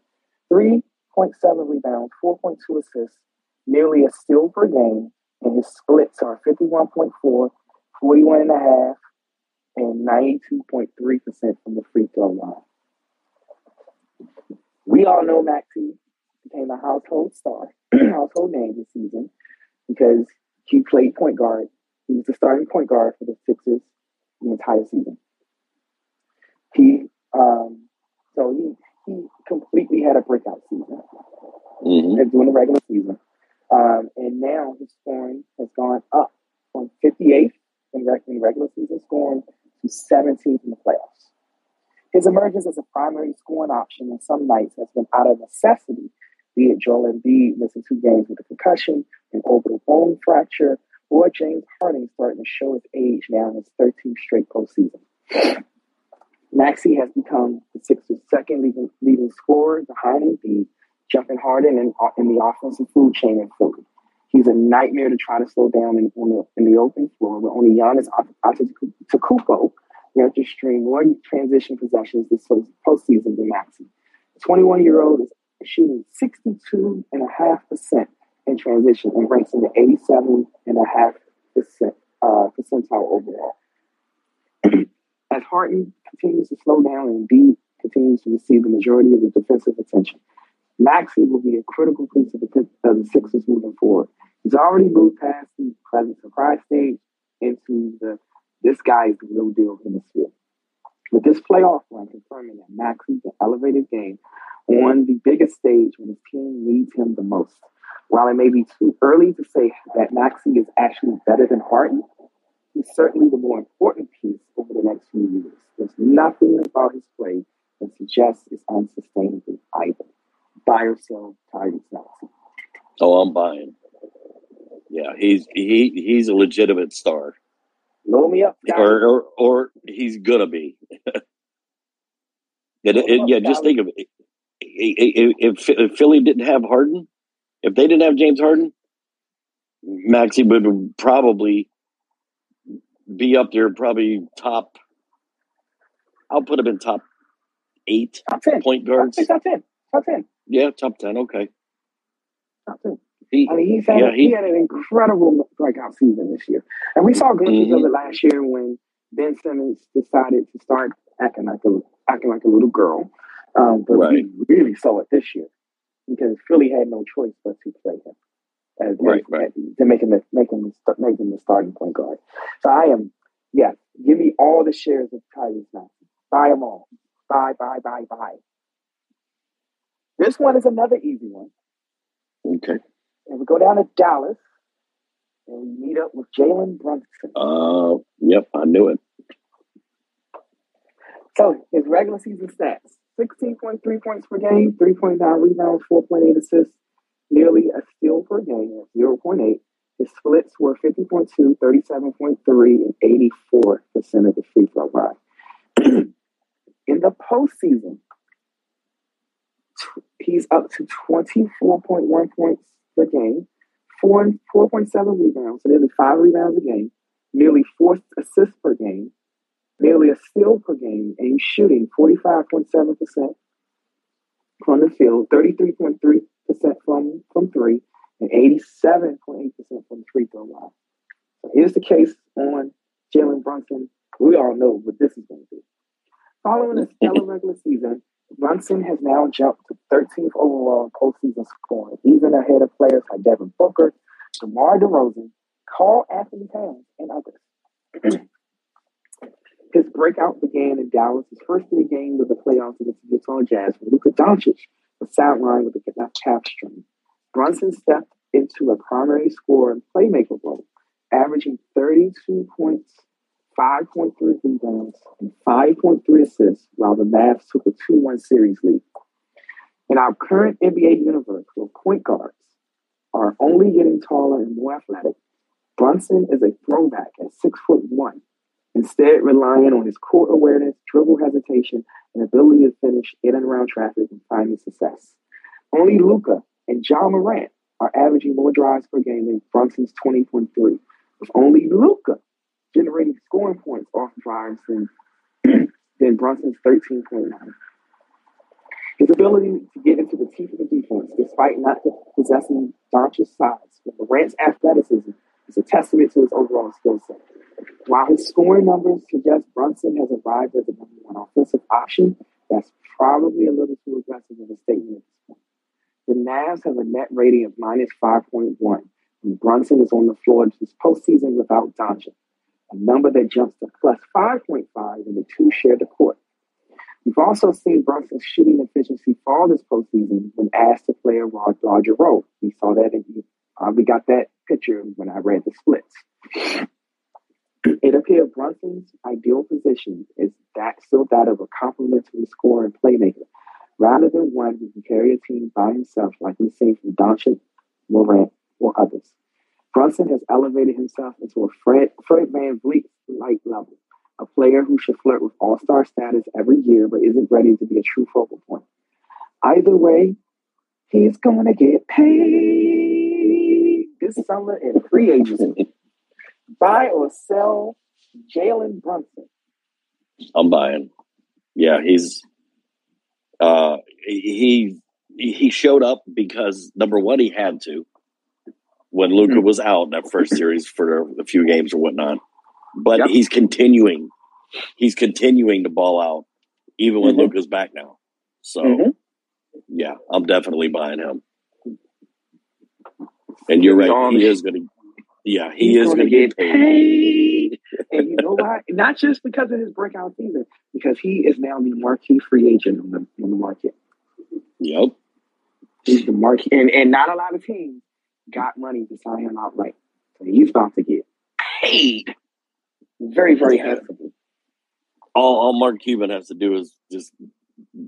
3.7 rebounds, 4.2 assists, nearly a steal per game, and his splits are 51.4, 41 and a half, and 92.3% from the free throw line. We all know Maxey became a household star, *clears throat* household name this season because he played point guard. He was the starting point guard for the Sixers the entire season. He um, so he he completely had a breakout season hmm as during the regular season. Um, and now his scoring has gone up from 58th in, reg- in regular season scoring to 17th in the playoffs. His emergence as a primary scoring option in some nights has been out of necessity, be it Joel Embiid missing two games with a concussion, an orbital bone fracture, or James Harden starting to show his age now in his 13th straight postseason. Maxey has become the Sixers' second leading, leading scorer behind Embiid, jumping Harden in, uh, in the offensive food chain in Philly. He's a nightmare to try to slow down in, on the, in the open floor, but only Giannis Antetokounmpo will to stream more transition possessions this postseason than Maxey. The 21-year-old is shooting 62.5% in transition and ranks in the 87.5% uh, percentile overall. *clears throat* As Harden continues to slow down and Embiid continues to receive the majority of the defensive attention, Maxey will be a critical piece of the, of the Sixers moving forward. He's already moved past the pleasant surprise stage into the this guy is the real deal in the field. With this playoff run confirming that Maxey's elevated game on the biggest stage when his team needs him the most. While it may be too early to say that Maxey is actually better than Harden, he's certainly the more important piece over the next few years. There's nothing about his play that suggests it's unsustainable either. Buy or sell Tyrese Maxey. Oh, I'm buying. Yeah, he's he he's a legitimate star, Blow me up, guys. or or, or he's gonna be. *laughs* Yeah, just think of it. If, if, if Philly didn't have Harden, if they didn't have James Harden, Maxey would probably be up there, probably top. I'll put him in top eight Top 10. point guards. top 10. Top 10. Yeah, top ten. Okay. Top 10. He, I mean, he's had, Yeah, he, he- had an incredible breakout season this year. And we saw glimpses of Mhm. it last year when Ben Simmons decided to start acting like a acting like a little girl. Um, but Right. we really saw it this year because Philly had no choice but to play him. As, Right, as- right. To make him the, make him the, make him the starting point guard. So I am, yeah, give me all the shares of Tyrese Maxey. Buy them all. Buy, buy, buy, buy. This one is another easy one. okay. And we go down to Dallas and we meet up with Jalen Brunson. Uh, yep, I knew it. So his regular season stats 16.3 points per game, 3.9 rebounds, 4.8 assists, nearly a steal per game at 0.8. His splits were 50.2, 37.3, and 84% of the free throw line. *clears throat* In the postseason, he's up to 24.1 points per game, four, 4.7 rebounds, so nearly five rebounds a game, nearly four assists per game, nearly a steal per game, and he's shooting 45.7% from the field, 33.3% from, from three, and 87.8% from the free throw line. So here's the case on Jalen Brunson. We all know what this is going to be. Following a stellar *laughs* regular season, Brunson has now jumped to 13th overall in postseason scoring, even ahead of players like Devin Booker, DeMar DeRozan, Karl-Anthony Towns, and others. *clears throat* His breakout began in Dallas. His first three games of the playoffs against the Utah Jazz, when Luka Doncic was sidelined with a calf strain. Brunson stepped into a primary scorer and playmaker role, averaging 32 points, 5.3 rebounds, and 5.3 assists, while the Mavs took a 2 1 series lead. In our current NBA universe, where point guards are only getting taller and more athletic, Brunson is a throwback at six foot one, instead relying on his court awareness, dribble hesitation, and ability to finish in and around traffic and finding success. Only Luka and Ja Morant are averaging more drives per game than Brunson's 20.3, with only Luka generating scoring points off drives than, *clears throat* than Brunson's 13.9. His ability to get into the teeth of the defense, despite not possessing Doncic's size, and Morant's athleticism, is a testament to his overall skill set. While his scoring numbers suggest Brunson has arrived as a number one offensive option, that's probably a little too aggressive of a statement at this point. The Mavs have a net rating of minus 5.1, and Brunson is on the floor this postseason without Doncic, a number that jumps to plus 5.5 when the two share the court. We've also seen Brunson's shooting efficiency fall this postseason when asked to play a larger role. We saw that in, uh, we got that picture when I read the splits. It appears Brunson's ideal position is that still that of a complementary scorer and playmaker, rather than one who can carry a team by himself like we've seen from Doncic, Morant, or others. Brunson has elevated himself into a Fred, Fred VanVleet-like level a player who should flirt with all star status every year but isn't ready to be a true focal point. Either way, he's going to get paid this summer in free agency. Buy or sell Jalen Brunson. I'm buying. Yeah, he's uh he he showed up because number one he had to when Luka mm-hmm. was out in that first series for a few games or whatnot but yep. he's continuing. He's continuing to ball out even when mm-hmm. Luka's back now. So, mm-hmm. yeah, I'm definitely buying him. And you're right. He is going to. Yeah, he He's is going to get paid. paid. and you know why? *laughs* Not just because of his breakout season, because he is now the marquee free agent on the, on the market. Yep. He's the marquee, and, and not a lot of teams got money to sign him outright. So he's about to get paid. Very, very handsomely. All, all Mark Cuban has to do is just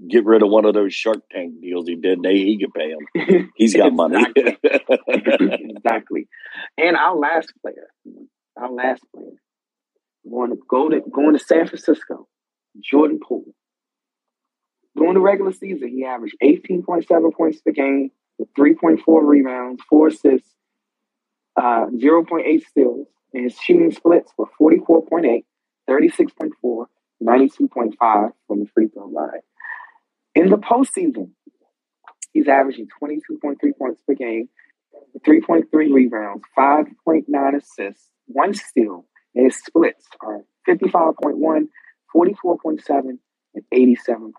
get rid of one of those Shark Tank deals he did. They he could pay him. He's got money. *laughs* exactly. And our last player, our last player, going to go to going to San Francisco, Jordan Poole. During the regular season, he averaged 18.7 points per game, 3.4 rebounds, four assists, uh, 0.8 steals, and his shooting splits were 44.8, 36.4, 92.5 from the free throw line. In the postseason, he's averaging 22.3 points per game, 3.3 rebounds, 5.9 assists, one steal, and his splits are 55.1, 44.7, and 87.1.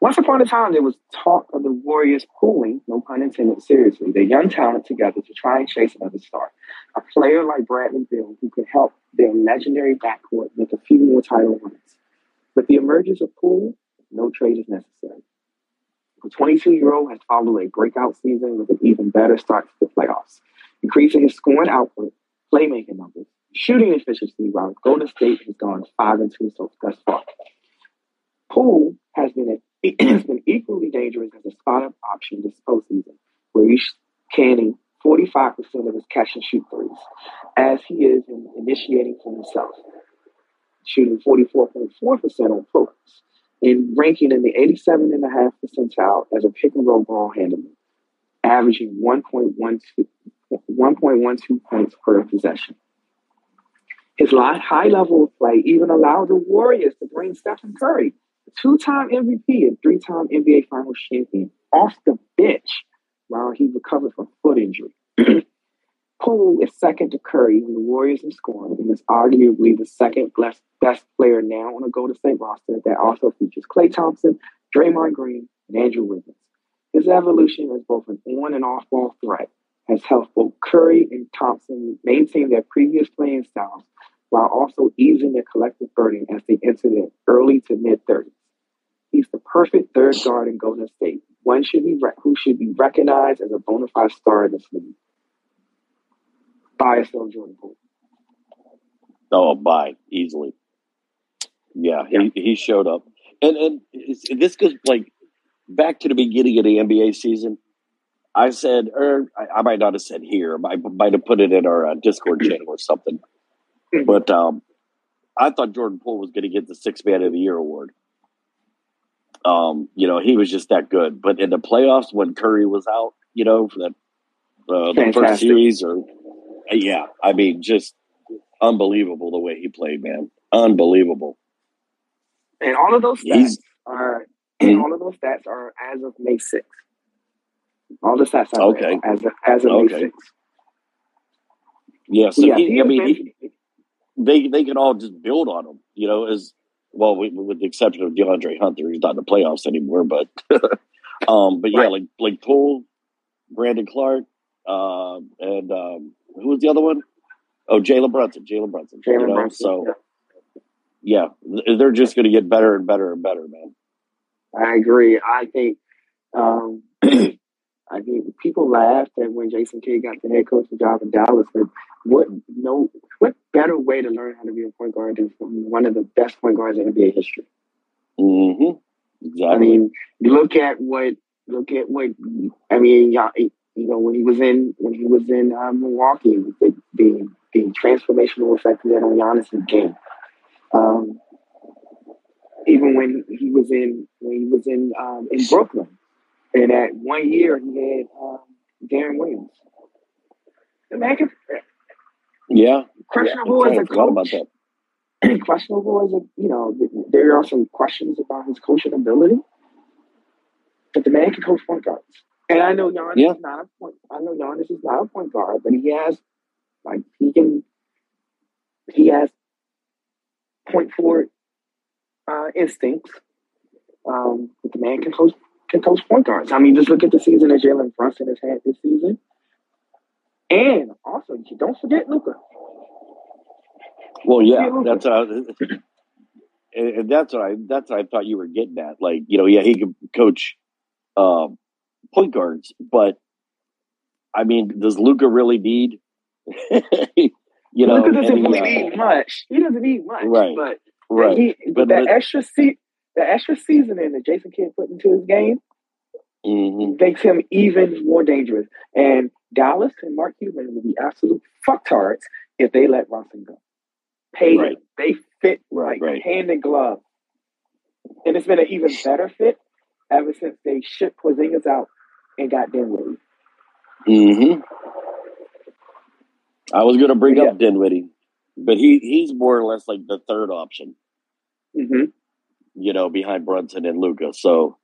Once upon a time, there was talk of the Warriors pulling, no pun intended, seriously, their young talent together to try and chase another star. A player like Bradley Beal who could help their legendary backcourt make a few more title runs. With the emergence of Poole, no trade is necessary. The 22 year old has followed a breakout season with an even better start to the playoffs, increasing his scoring output, playmaking numbers, shooting efficiency, while Golden State has gone 5 and 2 so thus far. Poole has been *clears throat* has been equally dangerous as a spot-up option this postseason, where he's canning 45% of his catch and shoot threes, as he is in initiating for himself, shooting 44.4% on pull-ups, and ranking in the 87.5 percentile as a pick and roll ball handler, averaging 1.12, 1.12 points per possession. His high level of play even allowed the Warriors to bring Stephen Curry two-time MVP and three-time NBA Finals champion off the bench while he recovered from foot injury. *clears throat* Poole is second to Curry in the Warriors in scoring and is arguably the second best, best player now on the Golden State roster that also features Klay Thompson, Draymond Green, and Andrew Wiggins. His evolution as both an on and off ball threat has helped both Curry and Thompson maintain their previous playing styles while also easing their collective burden as they enter their early to mid 30s. He's the perfect third guard in Golden State. One should be re- who should be recognized as a bona fide star in this league. Buy sell Jordan Poole? Oh, buy easily. Yeah, he, he showed up, and and this goes like back to the beginning of the NBA season. I said, or I, I might not have said here, I might have put it in our uh, Discord channel or something. Mm-hmm. But um, I thought Jordan Poole was going to get the Six Man of the Year award. Um, you know, he was just that good. But in the playoffs, when Curry was out, you know, for that uh, the first series, or yeah, I mean, just unbelievable the way he played, man, unbelievable. And all of those stats He's, are, and all of those stats are as of May sixth. All the stats are okay. as of, as of okay. May sixth. Yeah, so yeah, he, I mean, he, they they can all just build on him, you know, as well, with, with the exception of DeAndre Hunter, he's not in the playoffs anymore. But, *laughs* um, but yeah, right. like like Poole, Brandon Clarke, uh, and um, who was the other one? Oh, Jalen Brunson. Jalen Brunson. Jalen you know? Brunson. So, yeah. yeah, they're just going to get better and better and better, man. I agree. I think, um, *clears throat* I mean, people laughed at when Jason Kidd got the head coaching job in Dallas, but what no, what better way to learn how to be a point guard than from one of the best point guards in NBA history? Mm-hmm. Exactly. I mean, look at what look at what I mean. Y'all, you know, when he was in when he was in uh, Milwaukee, the, the the transformational effect that on Giannis's game. Um, even when he was in when he was in um, in Brooklyn, and at one year he had um, Deron Williams. The man can, yeah, questionable yeah, as a coach. About that. *clears throat* questionable as a you know, there are some questions about his coaching ability, but the man can coach point guards. And I know Giannis yeah. is not a point. I know Giannis is not a point guard, but he has like he can. He has point forward uh, instincts. Um, the man can coach can coach point guards. I mean, just look at the season that Jalen Brunson has had this season. And also, don't forget Luka. Well, yeah, that's uh, and that's what I that's what I thought you were getting at. Like, you know, yeah, he could coach uh, point guards, but I mean, does Luka really need? *laughs* you know, Luka doesn't really uh, need much. He doesn't need much, right? But right, he, but that but, extra seat, the extra seasoning that Jason Kidd put into his game mm-hmm. makes him even more dangerous. And Dallas and Mark Cuban will be absolute fucktards if they let Brunson go. Pay right. They fit right, right, hand and glove. And it's been an even better fit ever since they shipped Porzingis out and got Dinwiddie. Mm-hmm. I was going to bring yeah. up Dinwiddie, but he he's more or less like the third option. Mm-hmm. You know, behind Brunson and Luka. So,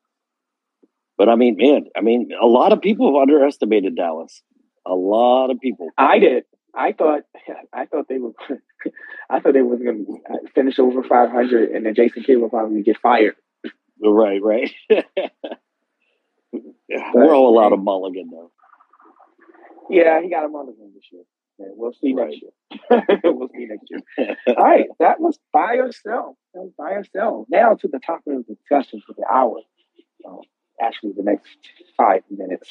but I mean, man, I mean, a lot of people have underestimated Dallas. A lot of people. I did. I thought. *laughs* I thought they were *laughs* I thought they was going to finish over 500, and then Jason Kidd would probably get fired. Right, right. *laughs* We're all allowed a mulligan, though. Yeah, he got a mulligan this year. Yeah, we'll see right. next year. *laughs* we'll see next year. all right, that was by yourself. That was by yourself. Now to the topic of the discussion for the hour. Um, actually, the next five minutes.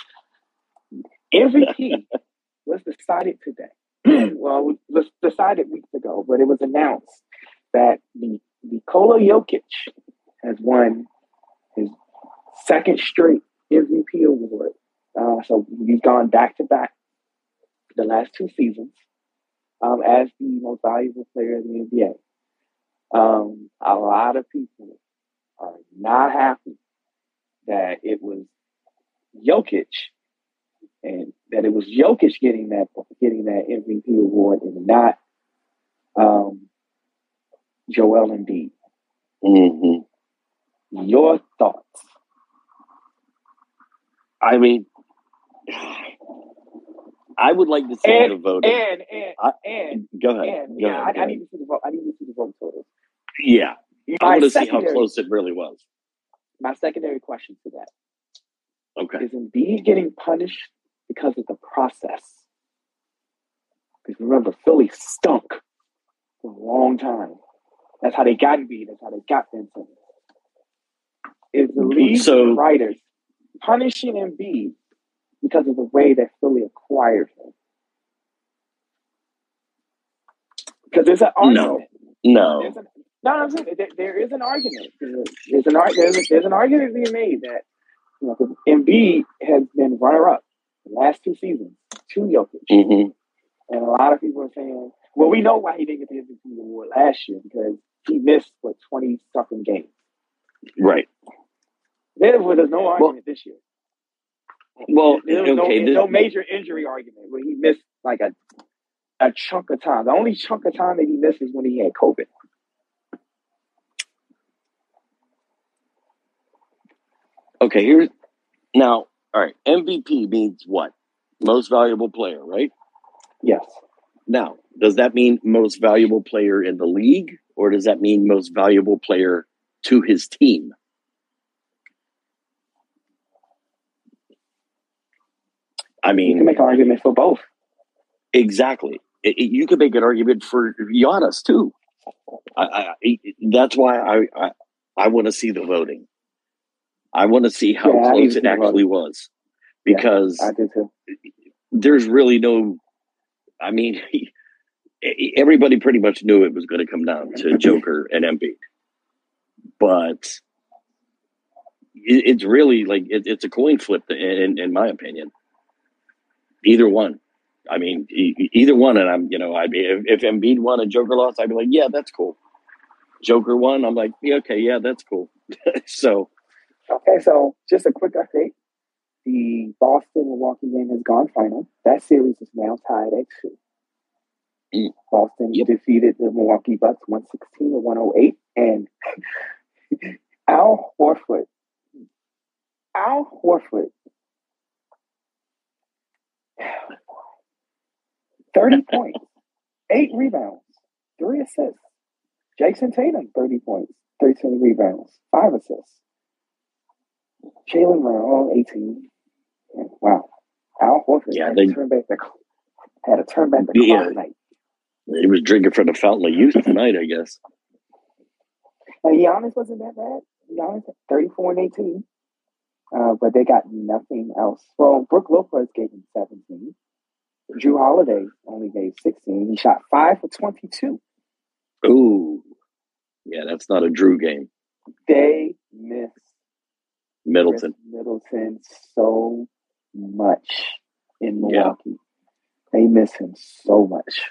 MVP *laughs* was decided today. *clears throat* well, it was decided weeks ago, but it was announced that the Nikola Jokic has won his second straight MVP award. Uh, so he's gone back to back the last two seasons um, as the most valuable player in the NBA. Um, a lot of people are not happy that it was Jokic and that it was Jokic getting that getting that MVP award and not um, Joel Embiid. Mm-hmm. Your thoughts? I mean, I would like to see and, the vote. And and I, and go ahead. And, go yeah, ahead, I, I, need to see the vote. I need to see the vote totals. Yeah, I want to see how close it really was. My secondary question to that. Okay. Is Embiid getting punished because of the process. Because remember, Philly stunk for a long time. That's how they got Embiid. That's how they got Simmons. Is the league so, writers punishing Embiid because of the way that Philly acquired him? Because there's an argument. No. An, no, I'm saying there, there is an argument. There's an, there's, a, there's an argument being made that you know, because Embiid has been runner up the last two seasons to Jokic. hmm And a lot of people are saying, well, we know why he didn't get the MVP award last year because he missed, what, 20 something games. Right. Therefore, there's no argument this year. Well, There was no, this- no major injury argument where he missed like a a chunk of time. The only chunk of time that he missed is when he had COVID. okay, here's now. All right. MVP means what? Most valuable player, right? Yes. Now, does that mean most valuable player in the league, or does that mean most valuable player to his team? I mean, You can make an argument for both. Exactly. It- it- you could make an argument for Giannis too. I, I, that's why I, I, I want to see the voting. I want to see how Yeah, close it actually was, Yeah, because too. there's really no. I mean, *laughs* everybody pretty much knew it was going to come down to Joker and Embiid, but it, it's really like it's a coin flip, in, in my opinion. Either one. I mean, e- either one, and I'm, you know, I'd be if, if Embiid won and Joker lost, I'd be like, yeah, that's cool. Joker won, I'm like, yeah, okay, yeah, that's cool. *laughs* so, Okay, so just a quick update. The Boston Milwaukee game has gone final. That series is now tied at two. Mm. Boston Yep. defeated the Milwaukee Bucks 116 to 108. And *laughs* Al Horford, Al Horford, 30 points, eight rebounds, three assists. Jayson Tatum, 30 points, 13 rebounds, five assists. Jaylen Brown, 18. Wow. Al Horford Yeah, had they- to turn back the had to turn back the Yeah. clock tonight. he was drinking from the fountain of youth tonight, I guess. And Giannis wasn't that bad. Giannis had 34 and 18. Uh, but they got nothing else. Well, Brook Lopez gave him 17. Jrue Holiday only gave 16. He shot 5 for 22. Ooh, yeah, that's not a Jrue game. They miss Middleton. Khris Middleton so much in Yeah. Milwaukee. They miss him so much.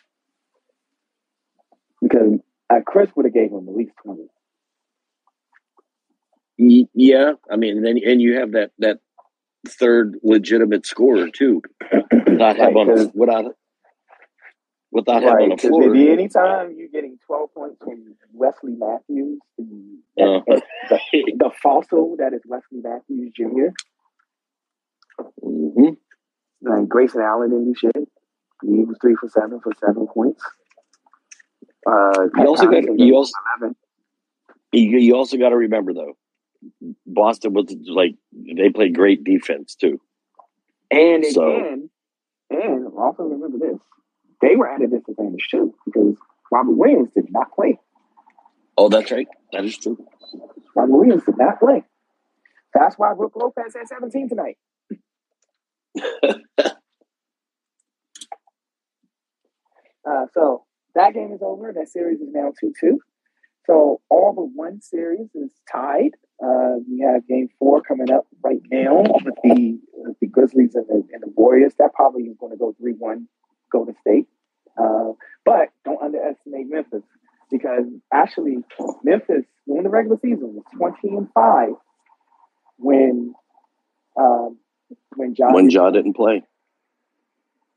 Because uh, Khris would have gave him at least 20. Yeah, I mean, and then and you have that that third legitimate scorer too, without Right, having on without without Right, having a floor. maybe anytime you're getting 12 points from Wesley Matthews, the, Uh, the, the fossil that is Wesley Matthews Jr., hmm and Grayson Allen didn't do shit. He was three for seven for seven points. Uh, You also got you also 11. you, you also got to remember though, Boston was like they played great defense too. And So- again, and also remember this, they were at a disadvantage too because Robert Williams did not play. Oh, that's right. That is true. Robert Williams did not play. That's why Brook Lopez had 17 tonight. *laughs* uh, so that game is over. That series is now 2 2. So all but one series is tied. Uh, we have game four coming up right now with the, with the Grizzlies and the, and the Warriors. That probably is going to go 3 1 Golden State. Uh, but don't underestimate Memphis because actually, Memphis during the regular season was 20 and 5 when um, when John When Ja didn't play,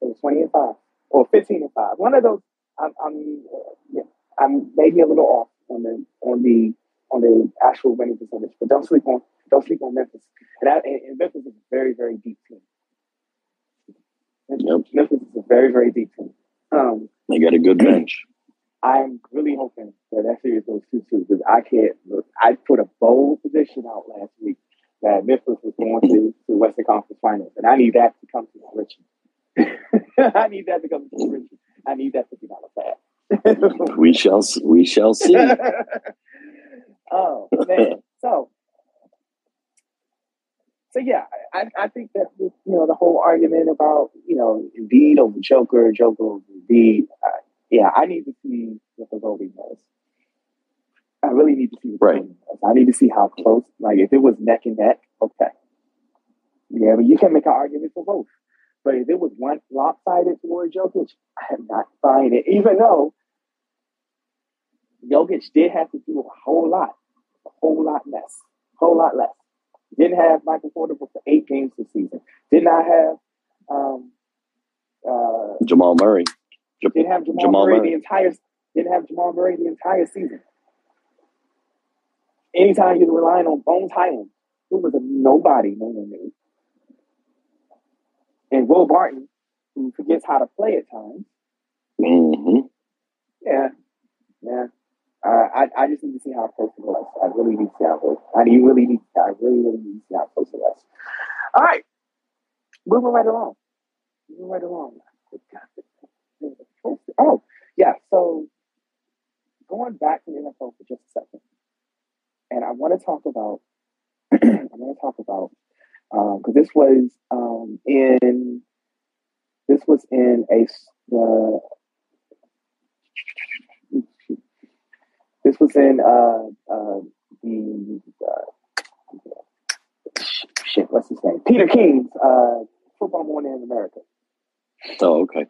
it was 20 and 5 or 15 and 5. One of those, I'm, I'm, yeah, I'm maybe a little off on the on the on the actual winning percentage, but don't sleep on don't sleep on Memphis. And, that, and, Memphis is a very very deep team. Yep. Memphis is a very very deep team. Um, they got a good bench. *clears throat* I'm really hoping that that series goes two two because I can't. Look, I put a bold prediction out last week that Memphis was going to to the Western Conference Finals, and I need that to come to fruition. *laughs* I need that to come to fruition. I need that fifty dollar fat. *laughs* We shall we shall see. *laughs* oh man, so so yeah, I, I think that you know the whole argument about you know Embiid over Joker, Joker over Embiid. Uh, yeah, I need to see what the voting was. I really need to see what the Right. I need to see how close. Like if it was neck and neck, okay. Yeah, but you can make an argument for both. But if it was one lopsided toward Jokic, I am not buying it. Even though Jokic did have to do a whole lot, a whole lot less, a whole lot less. Didn't have Michael Porter for eight games this season. Did not have um, uh, Jamal Murray. Ja- didn't have Jamal, Jamal Murray, Murray. the entire didn't have Jamal Murray the entire season. Anytime you're relying on Bones Hyland, who was a nobody, no one knew, and Will Barton, who forgets how to play at times. hmm Yeah, yeah. Uh, I I just need to see how close it was. I really need to see how close. I need- really need. I really really need to see how close it was. All right, moving right along. Moving right along. Oh yeah. So going back to the NFL for just a second, and I want to talk about. *clears throat* I want to talk about because this was um, in this was in a the this was in uh, uh, the uh, shit. What's his name? Peter King's uh, Football Morning in America Oh, okay.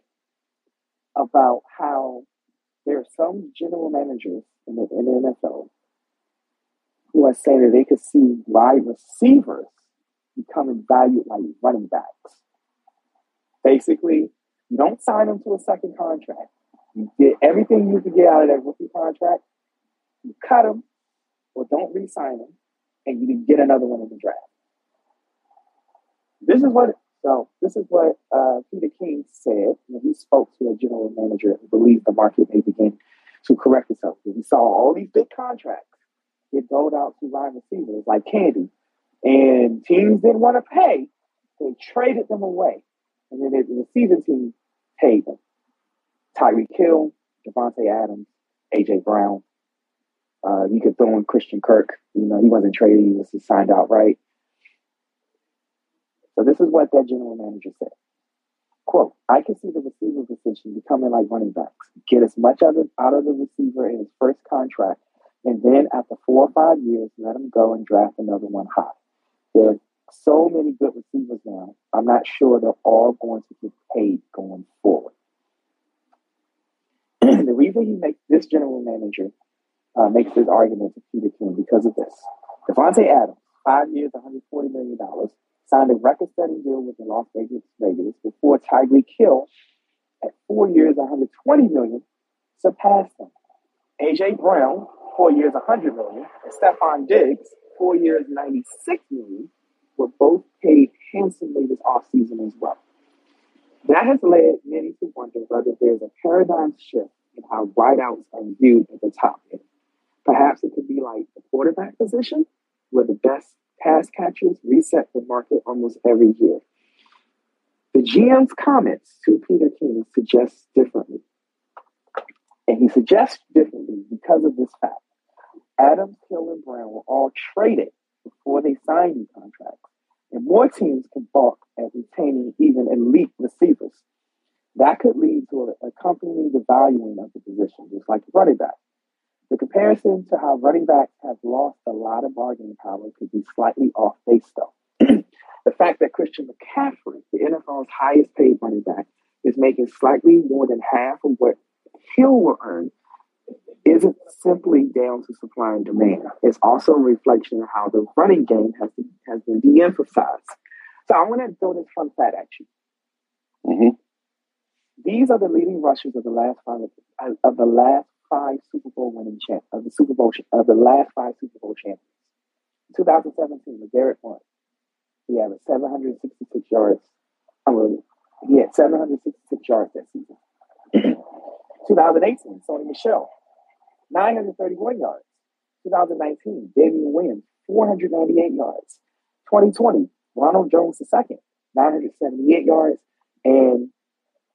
about how there are some general managers in the, in the NFL who are saying that they could see wide receivers becoming valued like running backs. Basically, you don't sign them to a second contract. You get everything you can get out of that rookie contract. You cut them or don't re-sign them, and you can get another one in the draft. This is what so this is what uh, Peter King said when he spoke to a general manager who believed the market may begin to correct itself. He saw all these big contracts get doled out to wide receivers like candy, and teams didn't want to pay. They traded them away, and then the receiving team paid them. Tyreek Hill, Davante Adams, AJ Brown. Uh, you could throw in Christian Kirk. You know, he wasn't traded; he was signed outright. So this is what that general manager said. Quote, I can see the receiver position becoming like running backs. Get as much of out of the receiver in his first contract, and then after four or five years, let him go and draft another one high. There are so many good receivers now. I'm not sure they're all going to get paid going forward. *clears throat* the reason he makes this general manager uh, makes this argument to Peter King because of this. Davante Adams, five years, $140 million, signed a record-setting deal with the Las Vegas Raiders before Tyreek Hill, at four years, 120 million, surpassed him. AJ Brown, four years, 100 million, and Stefon Diggs, four years, 96 million, were both paid handsomely this offseason as well. That has led many to wonder whether there's a paradigm shift in how wideouts are viewed at the top end. Perhaps it could be like the quarterback position, where the best pass catchers reset the market almost every year. The GM's comments to Peter King suggest differently. And he suggests differently because of this fact. Adams, Hill, and Brown were all traded before they signed new contracts, and more teams can balk at retaining even elite receivers. That could lead to a, company devaluing of the position, just like running back. The comparison to how running backs have lost a lot of bargaining power could be slightly off base, though. *clears throat* the fact that Christian McCaffrey, the NFL's highest paid running back, is making slightly more than half of what Hill will earn isn't simply down to supply and demand. It's also a reflection of how the running game has been, has been de-emphasized. So I want to throw this fun fact at you. hmm These are the leading rushers of the last five of the last five Super Bowl winning champ of the Super Bowl of the last five Super Bowl champions. 2017, LeGarrette Blount. He averaged 766 yards. I mean, he had 766 yards that season. *clears throat* 2018, Sony Michel, 931 yards. 2019, Damien Williams, 498 yards. 2020, Ronald Jones II, 978 yards. And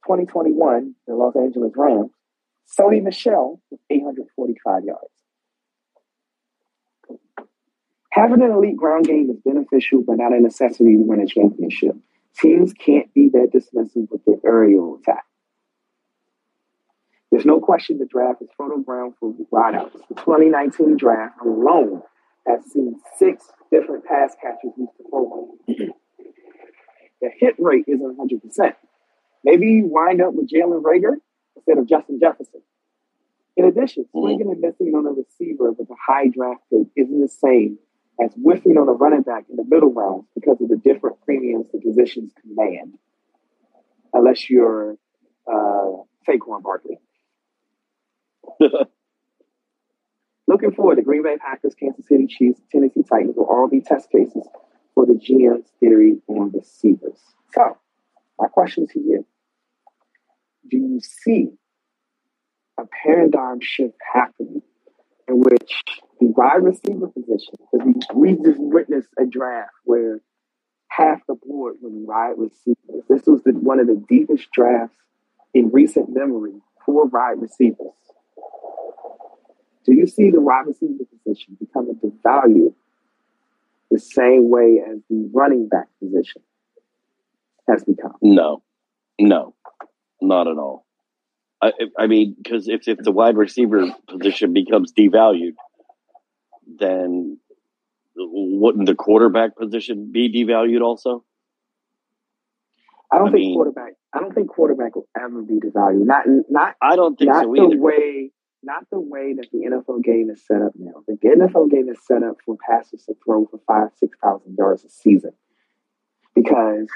2021, the Los Angeles Rams, Sony Michel with 845 yards. Having an elite ground game is beneficial, but not a necessity to win a championship. Teams can't be that dismissive with their aerial attack. There's no question the draft is fertile ground for wideouts. The 2019 draft alone has seen six different pass catchers reach the Bowl. the hit rate isn't 100%. Maybe you wind up with Jalen Reagor instead of Justin Jefferson. In addition, swinging and missing on a receiver with a high draft pick isn't the same as whiffing on a running back in the middle rounds because of the different premiums the positions command, unless you're uh, Saquon Barkley. *laughs* Looking forward, the Green Bay Packers, Kansas City Chiefs, Tennessee Titans will all be test cases for the GM's theory on receivers. So, my question to you Do you see a paradigm shift happening in which the wide receiver position, because we, just witnessed a draft where half the board was wide receivers. This was the, one of the deepest drafts in recent memory for wide receivers. Do you see the wide receiver position becoming devalued the same way as the running back position has become? No, no, not at all. I, I mean, because if, if the wide receiver position becomes devalued, then wouldn't the quarterback position be devalued also? I don't I think mean, quarterback. I don't think quarterback will ever be devalued. Not not. I don't think not so the way. Not the way that the NFL game is set up now. The NFL game is set up for passers to throw for five, six thousand yards a season, because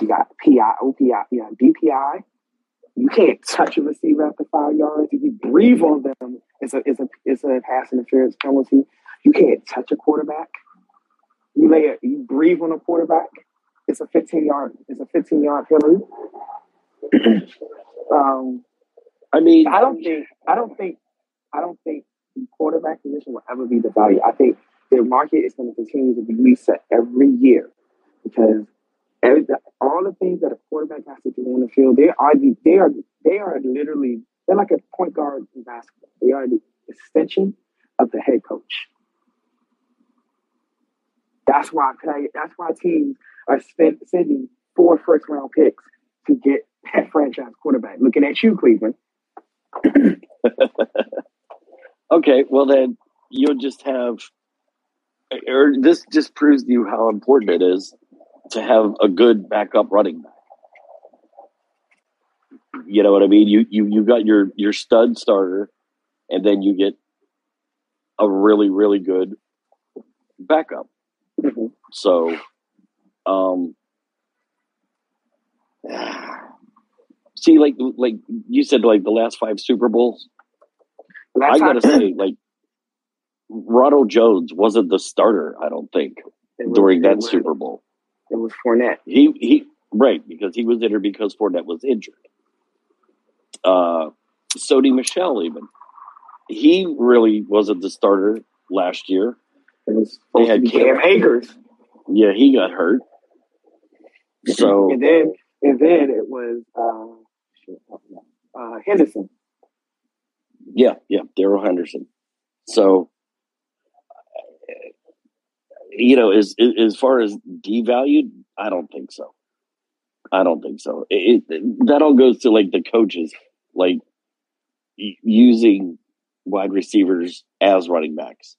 you got PI, OPI, you got DPI, you can't touch a receiver after five yards. If you breathe on them, it's a it's a it's a pass interference penalty. You can't touch a quarterback. You lay a, you breathe on a quarterback. It's a 15 yard. It's a 15 yard penalty. *clears throat* um, I mean, I don't think I don't think I don't think the quarterback position will ever be the value. I think the market is going to continue to be reset every year because every, all the things that a quarterback has to do on the field, they are the, they are they are literally they're like a point guard in basketball. They are the extension of the head coach. That's why that's why teams are spend, sending four first round picks to get that franchise quarterback. Looking at you, Cleveland. *laughs* okay, well then you'll just have, or this just proves to you how important it is to have a good backup running back. You know what I mean? You you you got your your stud starter, and then you get a really really good backup. Mm-hmm. So, um, *sighs* see, like like you said, like the last five Super Bowls. I gotta say, like Ronald Jones wasn't the starter. I don't think during that Super Bowl. It was Fournette. He he right because he was injured because Fournette was injured. Uh, Sony Michel even he really wasn't the starter last year. It was they had Cam Akers. Yeah, he got hurt. *laughs* So and then and then it was uh, uh, Henderson. Yeah, yeah, Darrell Henderson. So you know, as as far as devalued, I don't think so. I don't think so. It, it, that all goes to like the coaches, like using wide receivers as running backs.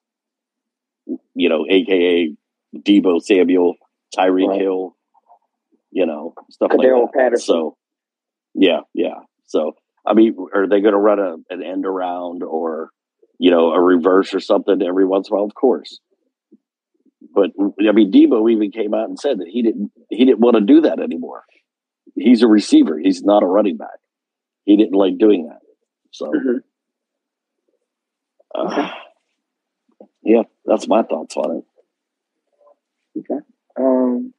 You know, aka Deebo Samuel, Tyreek right. Hill, you know, stuff like that. Patterson. So, yeah, yeah. So, I mean, are they going to run a, an end around or, you know, a reverse or something every once in a while? Of course. But I mean, Deebo even came out and said that he didn't he didn't want to do that anymore. He's a receiver. He's not a running back. He didn't like doing that. So, mm-hmm. uh, okay. yeah, that's my thoughts on it. Okay. Um,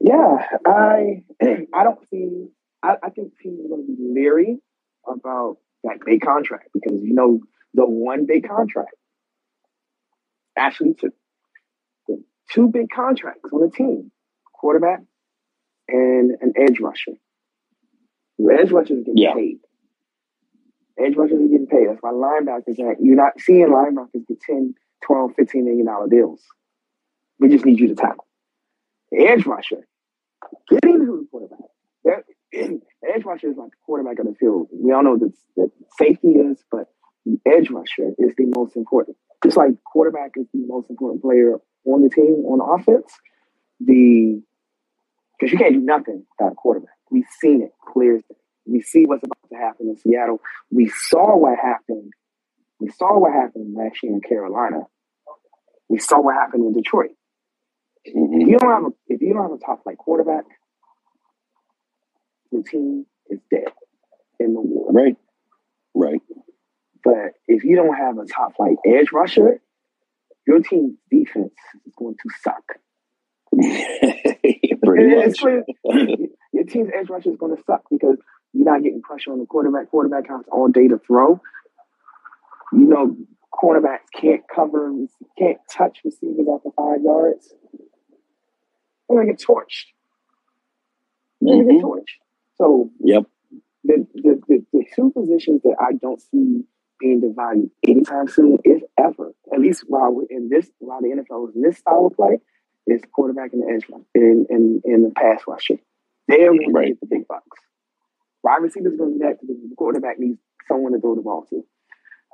yeah, I *clears throat* I don't see. I, I think teams are going to be leery about that big contract because you know the one big contract actually took two big contracts on the team quarterback and an edge rusher. Edge rushers are getting yeah. paid. Edge rushers are getting paid. That's why linebackers are, you're not seeing linebackers get 10, 12, 15 million dollar deals. We just need you to tackle. The edge rusher, getting to the quarterback. Edge rusher is like the quarterback of the field. We all know that, that safety is, but the edge rusher is the most important. Just like quarterback is the most important player on the team on offense, the because you can't do nothing without a quarterback. We've seen it clear. We see what's about to happen in Seattle. We saw what happened. We saw what happened last year in Carolina. We saw what happened in Detroit. Mm-hmm. If you don't have a if you don't have a top flight quarterback, the team is dead in the war. Right. Right. But if you don't have a top flight edge rusher, your team's defense is going to suck. *laughs* Pretty your team's edge rusher is going to suck because you're not getting pressure on the quarterback. Quarterback has all day to throw. You know, cornerbacks can't cover, can't touch receivers after five yards. They're going to get torched. They're going to get mm-hmm. torched. So, yep. The, the, the, the two positions that I don't see being devalued anytime soon, if ever, at least while we're in this, while the NFL is in this style of play, is quarterback and the edge in, in, in the pass rusher. They're going right. to get the big bucks. Wide receivers going to be that because the quarterback needs someone to throw the ball to.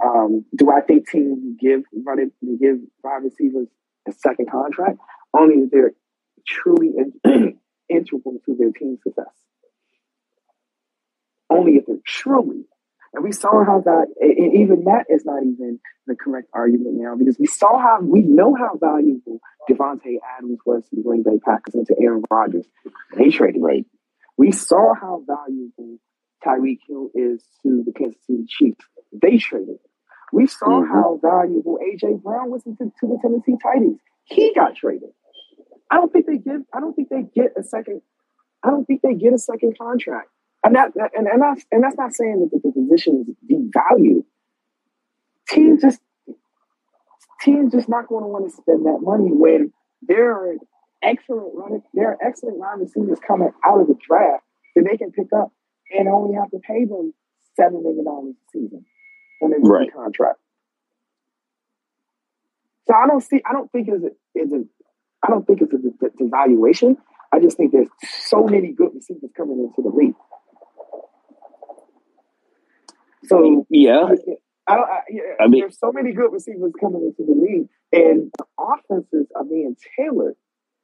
Um, do I think teams give running give wide receivers a second contract? Only if they're truly in, *clears throat* integral to their team's success. Only if they're truly. And we saw how that, and even that is not even the correct argument now because we saw how, we know how valuable Davante Adams was to the Green Bay Packers and to Aaron Rodgers. They traded. Right. We saw how valuable Tyreek Hill is to the Kansas City Chiefs. They traded. We saw mm-hmm. how valuable AJ Brown was to, to the Tennessee Titans. He got traded. I don't think they give. I don't think they get a second. I don't think they get a second contract. And that and and that's and that's not saying that the, the position is devalued. Teams just teams just not going to want to spend that money when there are excellent running, there are excellent wide receivers coming out of the draft that they can pick up and only have to pay them seven million dollars a season on their right. contract. So I don't see. I don't think it's a, it's a I don't think it's a devaluation. I just think there's so many good receivers coming into the league. So yeah, I. I, I mean, there's so many good receivers coming into the league, and the offenses are being tailored.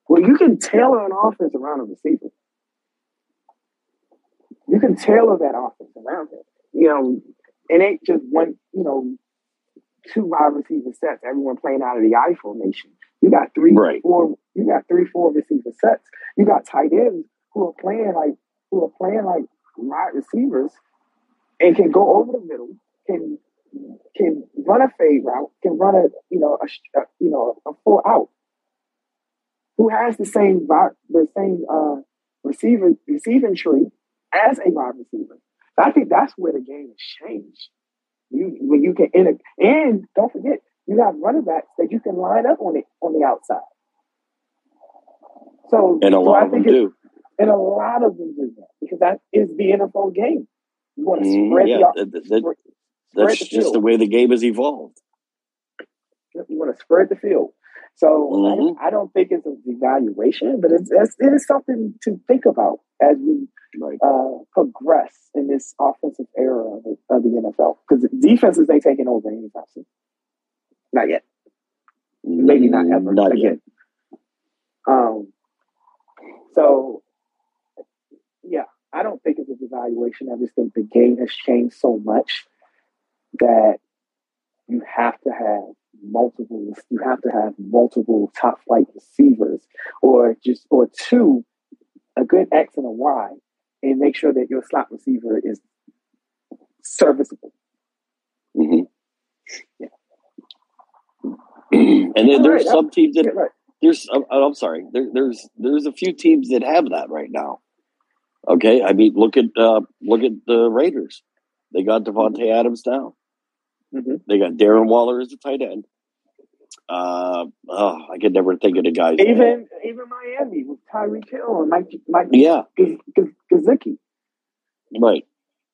Well, you can tailor an offense around a receiver. You can tailor that offense around him. You know, it ain't just one. You know, two wide receiver sets. Everyone playing out of the I formation. You got three, right. four. You got three, four receiver sets. You got tight ends who are playing like who are playing like wide receivers and can go over the middle, can can run a fade route, can run a you know a, a you know a full out. Who has the same the same uh, receiver receiving tree as a wide receiver? I think that's where the game has changed. You when you can enter, and don't forget you have running backs that you can line up on it on the outside. So and a lot of them do. And a lot of them do that because that is the NFL game. You want to mm-hmm. spread yeah, the, that, that, That's the just the way the game has evolved. You want to spread the field. So mm-hmm. I, I, don't think it's a devaluation, but it's, it's, it is something to think about as we right. uh, progress in this offensive era of the, of the NFL. Because defenses ain't taking over anytime soon. Not yet. Maybe not ever. Not again. Yet. Um. So, I don't think it's a devaluation. I just think the game has changed so much that you have to have multiple. You have to have multiple top flight receivers, or just or two, a good X and a Y, and make sure that your slot receiver is serviceable. Mm-hmm. Yeah. and then there's right, some teams that right. there's. I'm, I'm sorry. There, there's there's a few teams that have that right now. Okay, I mean, look at uh, look at the Raiders. They got Davante Adams now. Mm-hmm. They got Darren Waller as a tight end. Uh, oh, I could never think of the guys. Even name. even Miami with Tyreek Hill and Mike Mike yeah Gesicki. Right,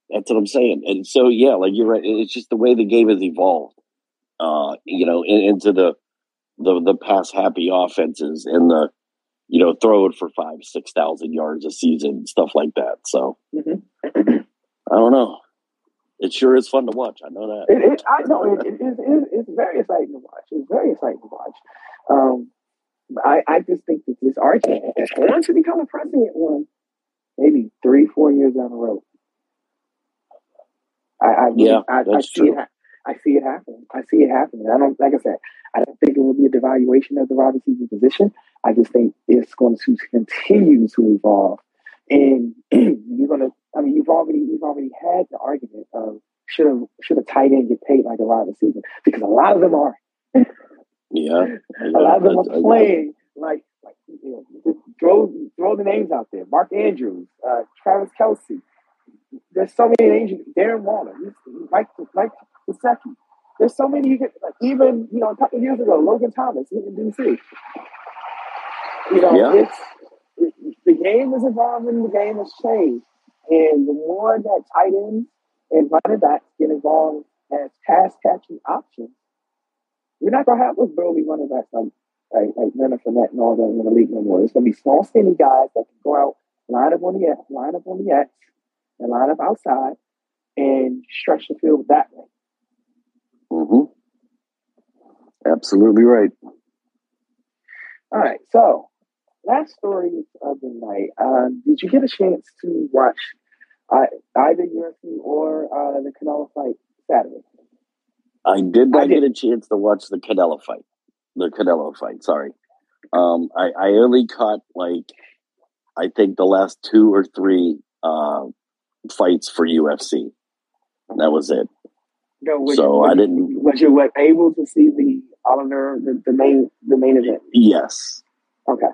that's what I'm saying. And so yeah, like you're right. It's just the way the game has evolved. Uh, you know, in, into the the the pass happy offenses and the you know, throw it for five, six thousand yards a season, stuff like that. So Mhm. I don't know. It sure is fun to watch. I know that. It, it, I know it, it is. It, it's very exciting to watch. It's very exciting to watch. Um, I, I just think that this is going to become a precedent one, maybe three, four years down the road. I, I Yeah, I, I that's see it. true. ha- I see it happening. I see it happening. I don't, like I said, I don't think it will be a devaluation of the wide receiver position. I just think it's going to continue to evolve, and *clears throat* you're going to. I mean, you've already you've already had the argument of should have should a tight end get paid like a wide receiver because a lot of them are. Yeah. *laughs* A lot of them are playing like like you know, just throw throw the names out there. Mark Andrews, uh, Travis Kelce. There's so many names. you- Darren Waller, Mike Mike Gesicki. There's so many. You get, like, even you know a couple of years ago, Logan Thomas in DC. You know, Yeah. it's it, the game is evolving. The game has changed, and the more that tight ends and running backs get involved as pass catching options, we're not gonna have those burly running backs like like, like Leonard Fournette and all that in the league no more. It's gonna be small, skinny guys that can go out, line up on the X, line up on the X, and line up outside and stretch the field that way. Hmm Absolutely right. All right, so last story of the night. Um, did you get a chance to watch uh, either UFC or uh, the Canelo fight Saturday? I did I not did. get a chance to watch the Canelo fight. The Canelo fight, sorry. Um, I, I only caught like I think the last two or three uh, fights for UFC. That was it. No, was So you, I didn't. Was you able to see the Oliver the, the main the main event? Yes, Okay.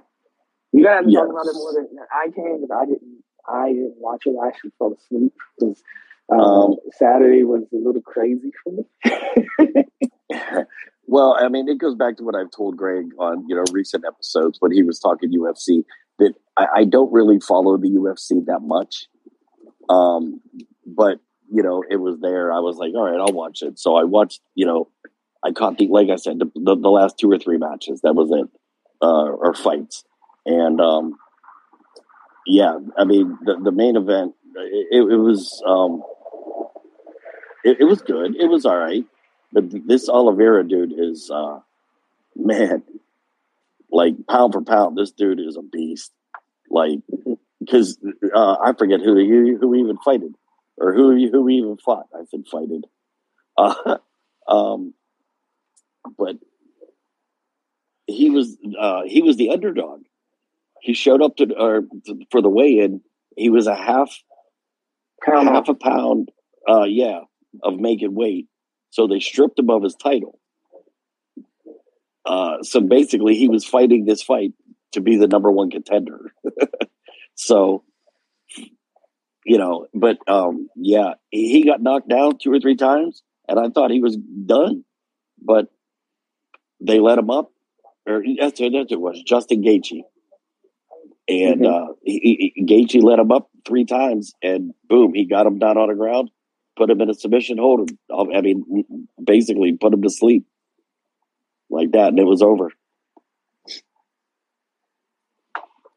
You guys Yes. talk about it more than I can because I didn't. I didn't watch it. I actually fell asleep because um, Um, Saturday was a little crazy for me. *laughs* well, I mean, it goes back to what I've told Greg on you know recent episodes when he was talking UFC that I, I don't really follow the UFC that much. Um, but you know, it was there. I was like, all right, I'll watch it. So I watched. You know, I caught the like I said the, the, the last two or three matches. That was it, uh, or fights, and um, yeah, I mean the the main event. It, it, was um, it, it was good. It was all right. But this Oliveira dude is uh man, like pound for pound, this dude is a beast. Like because uh, I forget who he who even fighted or who who he even fought. I said fighted. *laughs* Uh, um, but he was uh, he was the underdog. He showed up to or to, for the weigh in. He was a half Pound half a pound, uh, yeah, of making weight. So they stripped him of his title. Uh, so basically, he was fighting this fight to be the number one contender. *laughs* so, you know, but um, yeah, he got knocked down two or three times, and I thought he was done, but they let him up. Or that's, that's it was Justin Gaethje, and Mhm. uh, he, he, Gaethje let him up three times, and boom, he got him down on the ground, put him in a submission hold. I mean, basically put him to sleep like that, and it was over.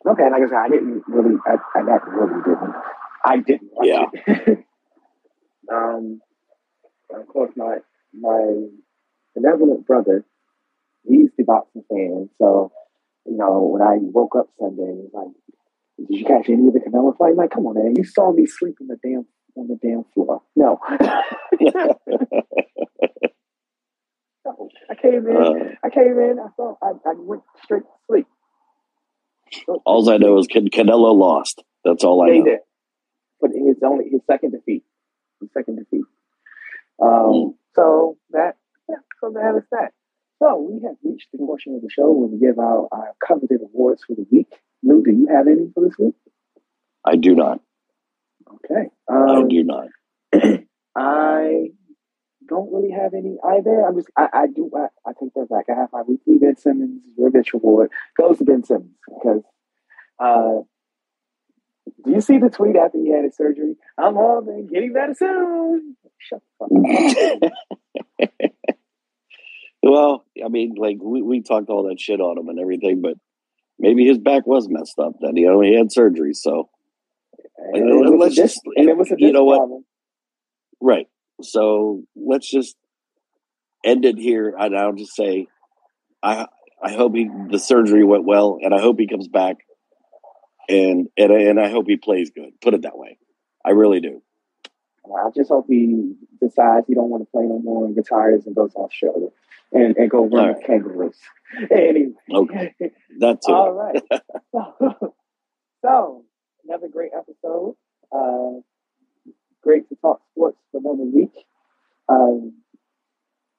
Okay, like I said, I didn't really. I, I not really didn't. I didn't. Watch Yeah. It. *laughs* um, of course, my my benevolent brother, he's the boxing fan. So, you know, when I woke up Sunday, he was like, "Did you catch any of the Canelo fight?" I'm like, come on, man, you saw me sleep on the damn on the damn floor. No. *laughs* No. I came in. Uh, I came in. I saw. I, I went straight to sleep. all I know is Can- Canelo lost. That's all I he know. did. But his only his second defeat. His second defeat. Um. So that yeah, so that is that. So we have reached the portion of the show where we give out our coveted awards for the week. Lou, do you have any for this week? I do not. Okay. I Um, do not. *clears throat* I don't really have any either. I'm just I, I do I, I take that back. I have my weekly Ben Simmons your bitch award goes to Ben Simmons because uh do you see the tweet after he had his surgery? I'm all and getting better soon. Shut the fuck up. *laughs* well, I mean, like we, we talked all that shit on him and everything, but maybe his back was messed up. Then you know he had surgery, so And it was let's just and it was a you know what problem. right. So let's just end it here, and I'll just say, I I hope he the surgery went well, and I hope he comes back, and and and I hope he plays good. Put it that way. I really do. I just hope he decides he don't want to play no more and retires and goes offshore and, and go run All with kangaroos. *laughs* Anyway. Okay. *laughs* That too. All right. So, *laughs* so, another great episode. Uh, great to talk sports for another week. Um,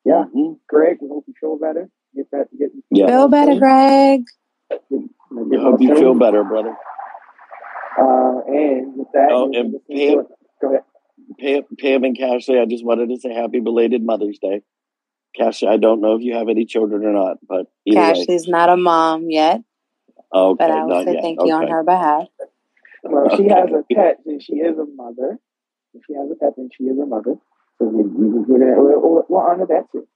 yeah, Mhm. Greg, we hope you feel better. Get that. Get, Yeah. Feel better, Greg. Get, I get hope you feel better, brother. Uh, and with that, Oh, and Pam- Go ahead. Pam, Pam and Cashley, I just wanted to say happy belated Mother's Day. Cashley, I don't know if you have any children or not, but either way. Not a mom yet, Okay, but I will not say yet. thank you on her behalf. Well, if she has a pet, and she is a mother. If she has a pet, and she is a mother. So we, we, we're gonna, we'll, we'll honor that too.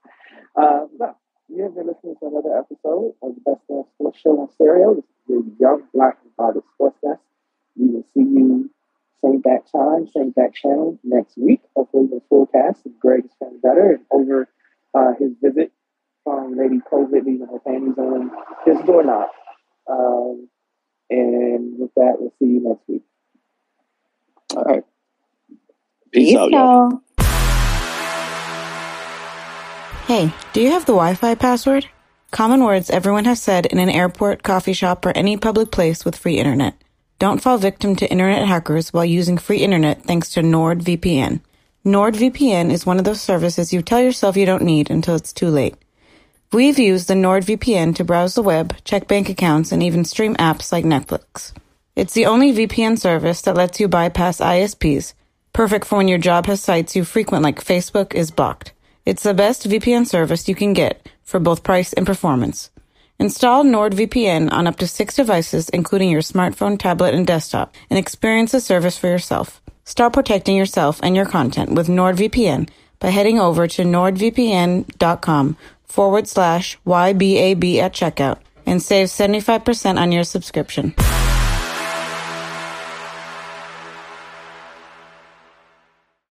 Uh, no, you have been listening to another episode of the Best Damn Sports Show on Stereo. This is the Young Black and Body Sports Desk. We will see you same back time, same back channel next week. Hopefully, the forecast cast and Greg is feeling better and over uh, his visit from Lady COVID leaving her panties on his doorknob. Um, and with that, we'll see you next week. All right. Peace, out, y'all. Hey, do you have the Wi Fi password? Common words everyone has said in an airport, coffee shop, or any public place with free internet. Don't fall victim to internet hackers while using free internet thanks to NordVPN. NordVPN is one of those services you tell yourself you don't need until it's too late. We've used the NordVPN to browse the web, check bank accounts, and even stream apps like Netflix. It's the only VPN service that lets you bypass ISPs, perfect for when your job has sites you frequent like Facebook is blocked. It's the best VPN service you can get for both price and performance. Install NordVPN on up to six devices, including your smartphone, tablet, and desktop, and experience the service for yourself. Start protecting yourself and your content with NordVPN by heading over to nordvpn.com forward slash YBAB at checkout and save 75% on your subscription.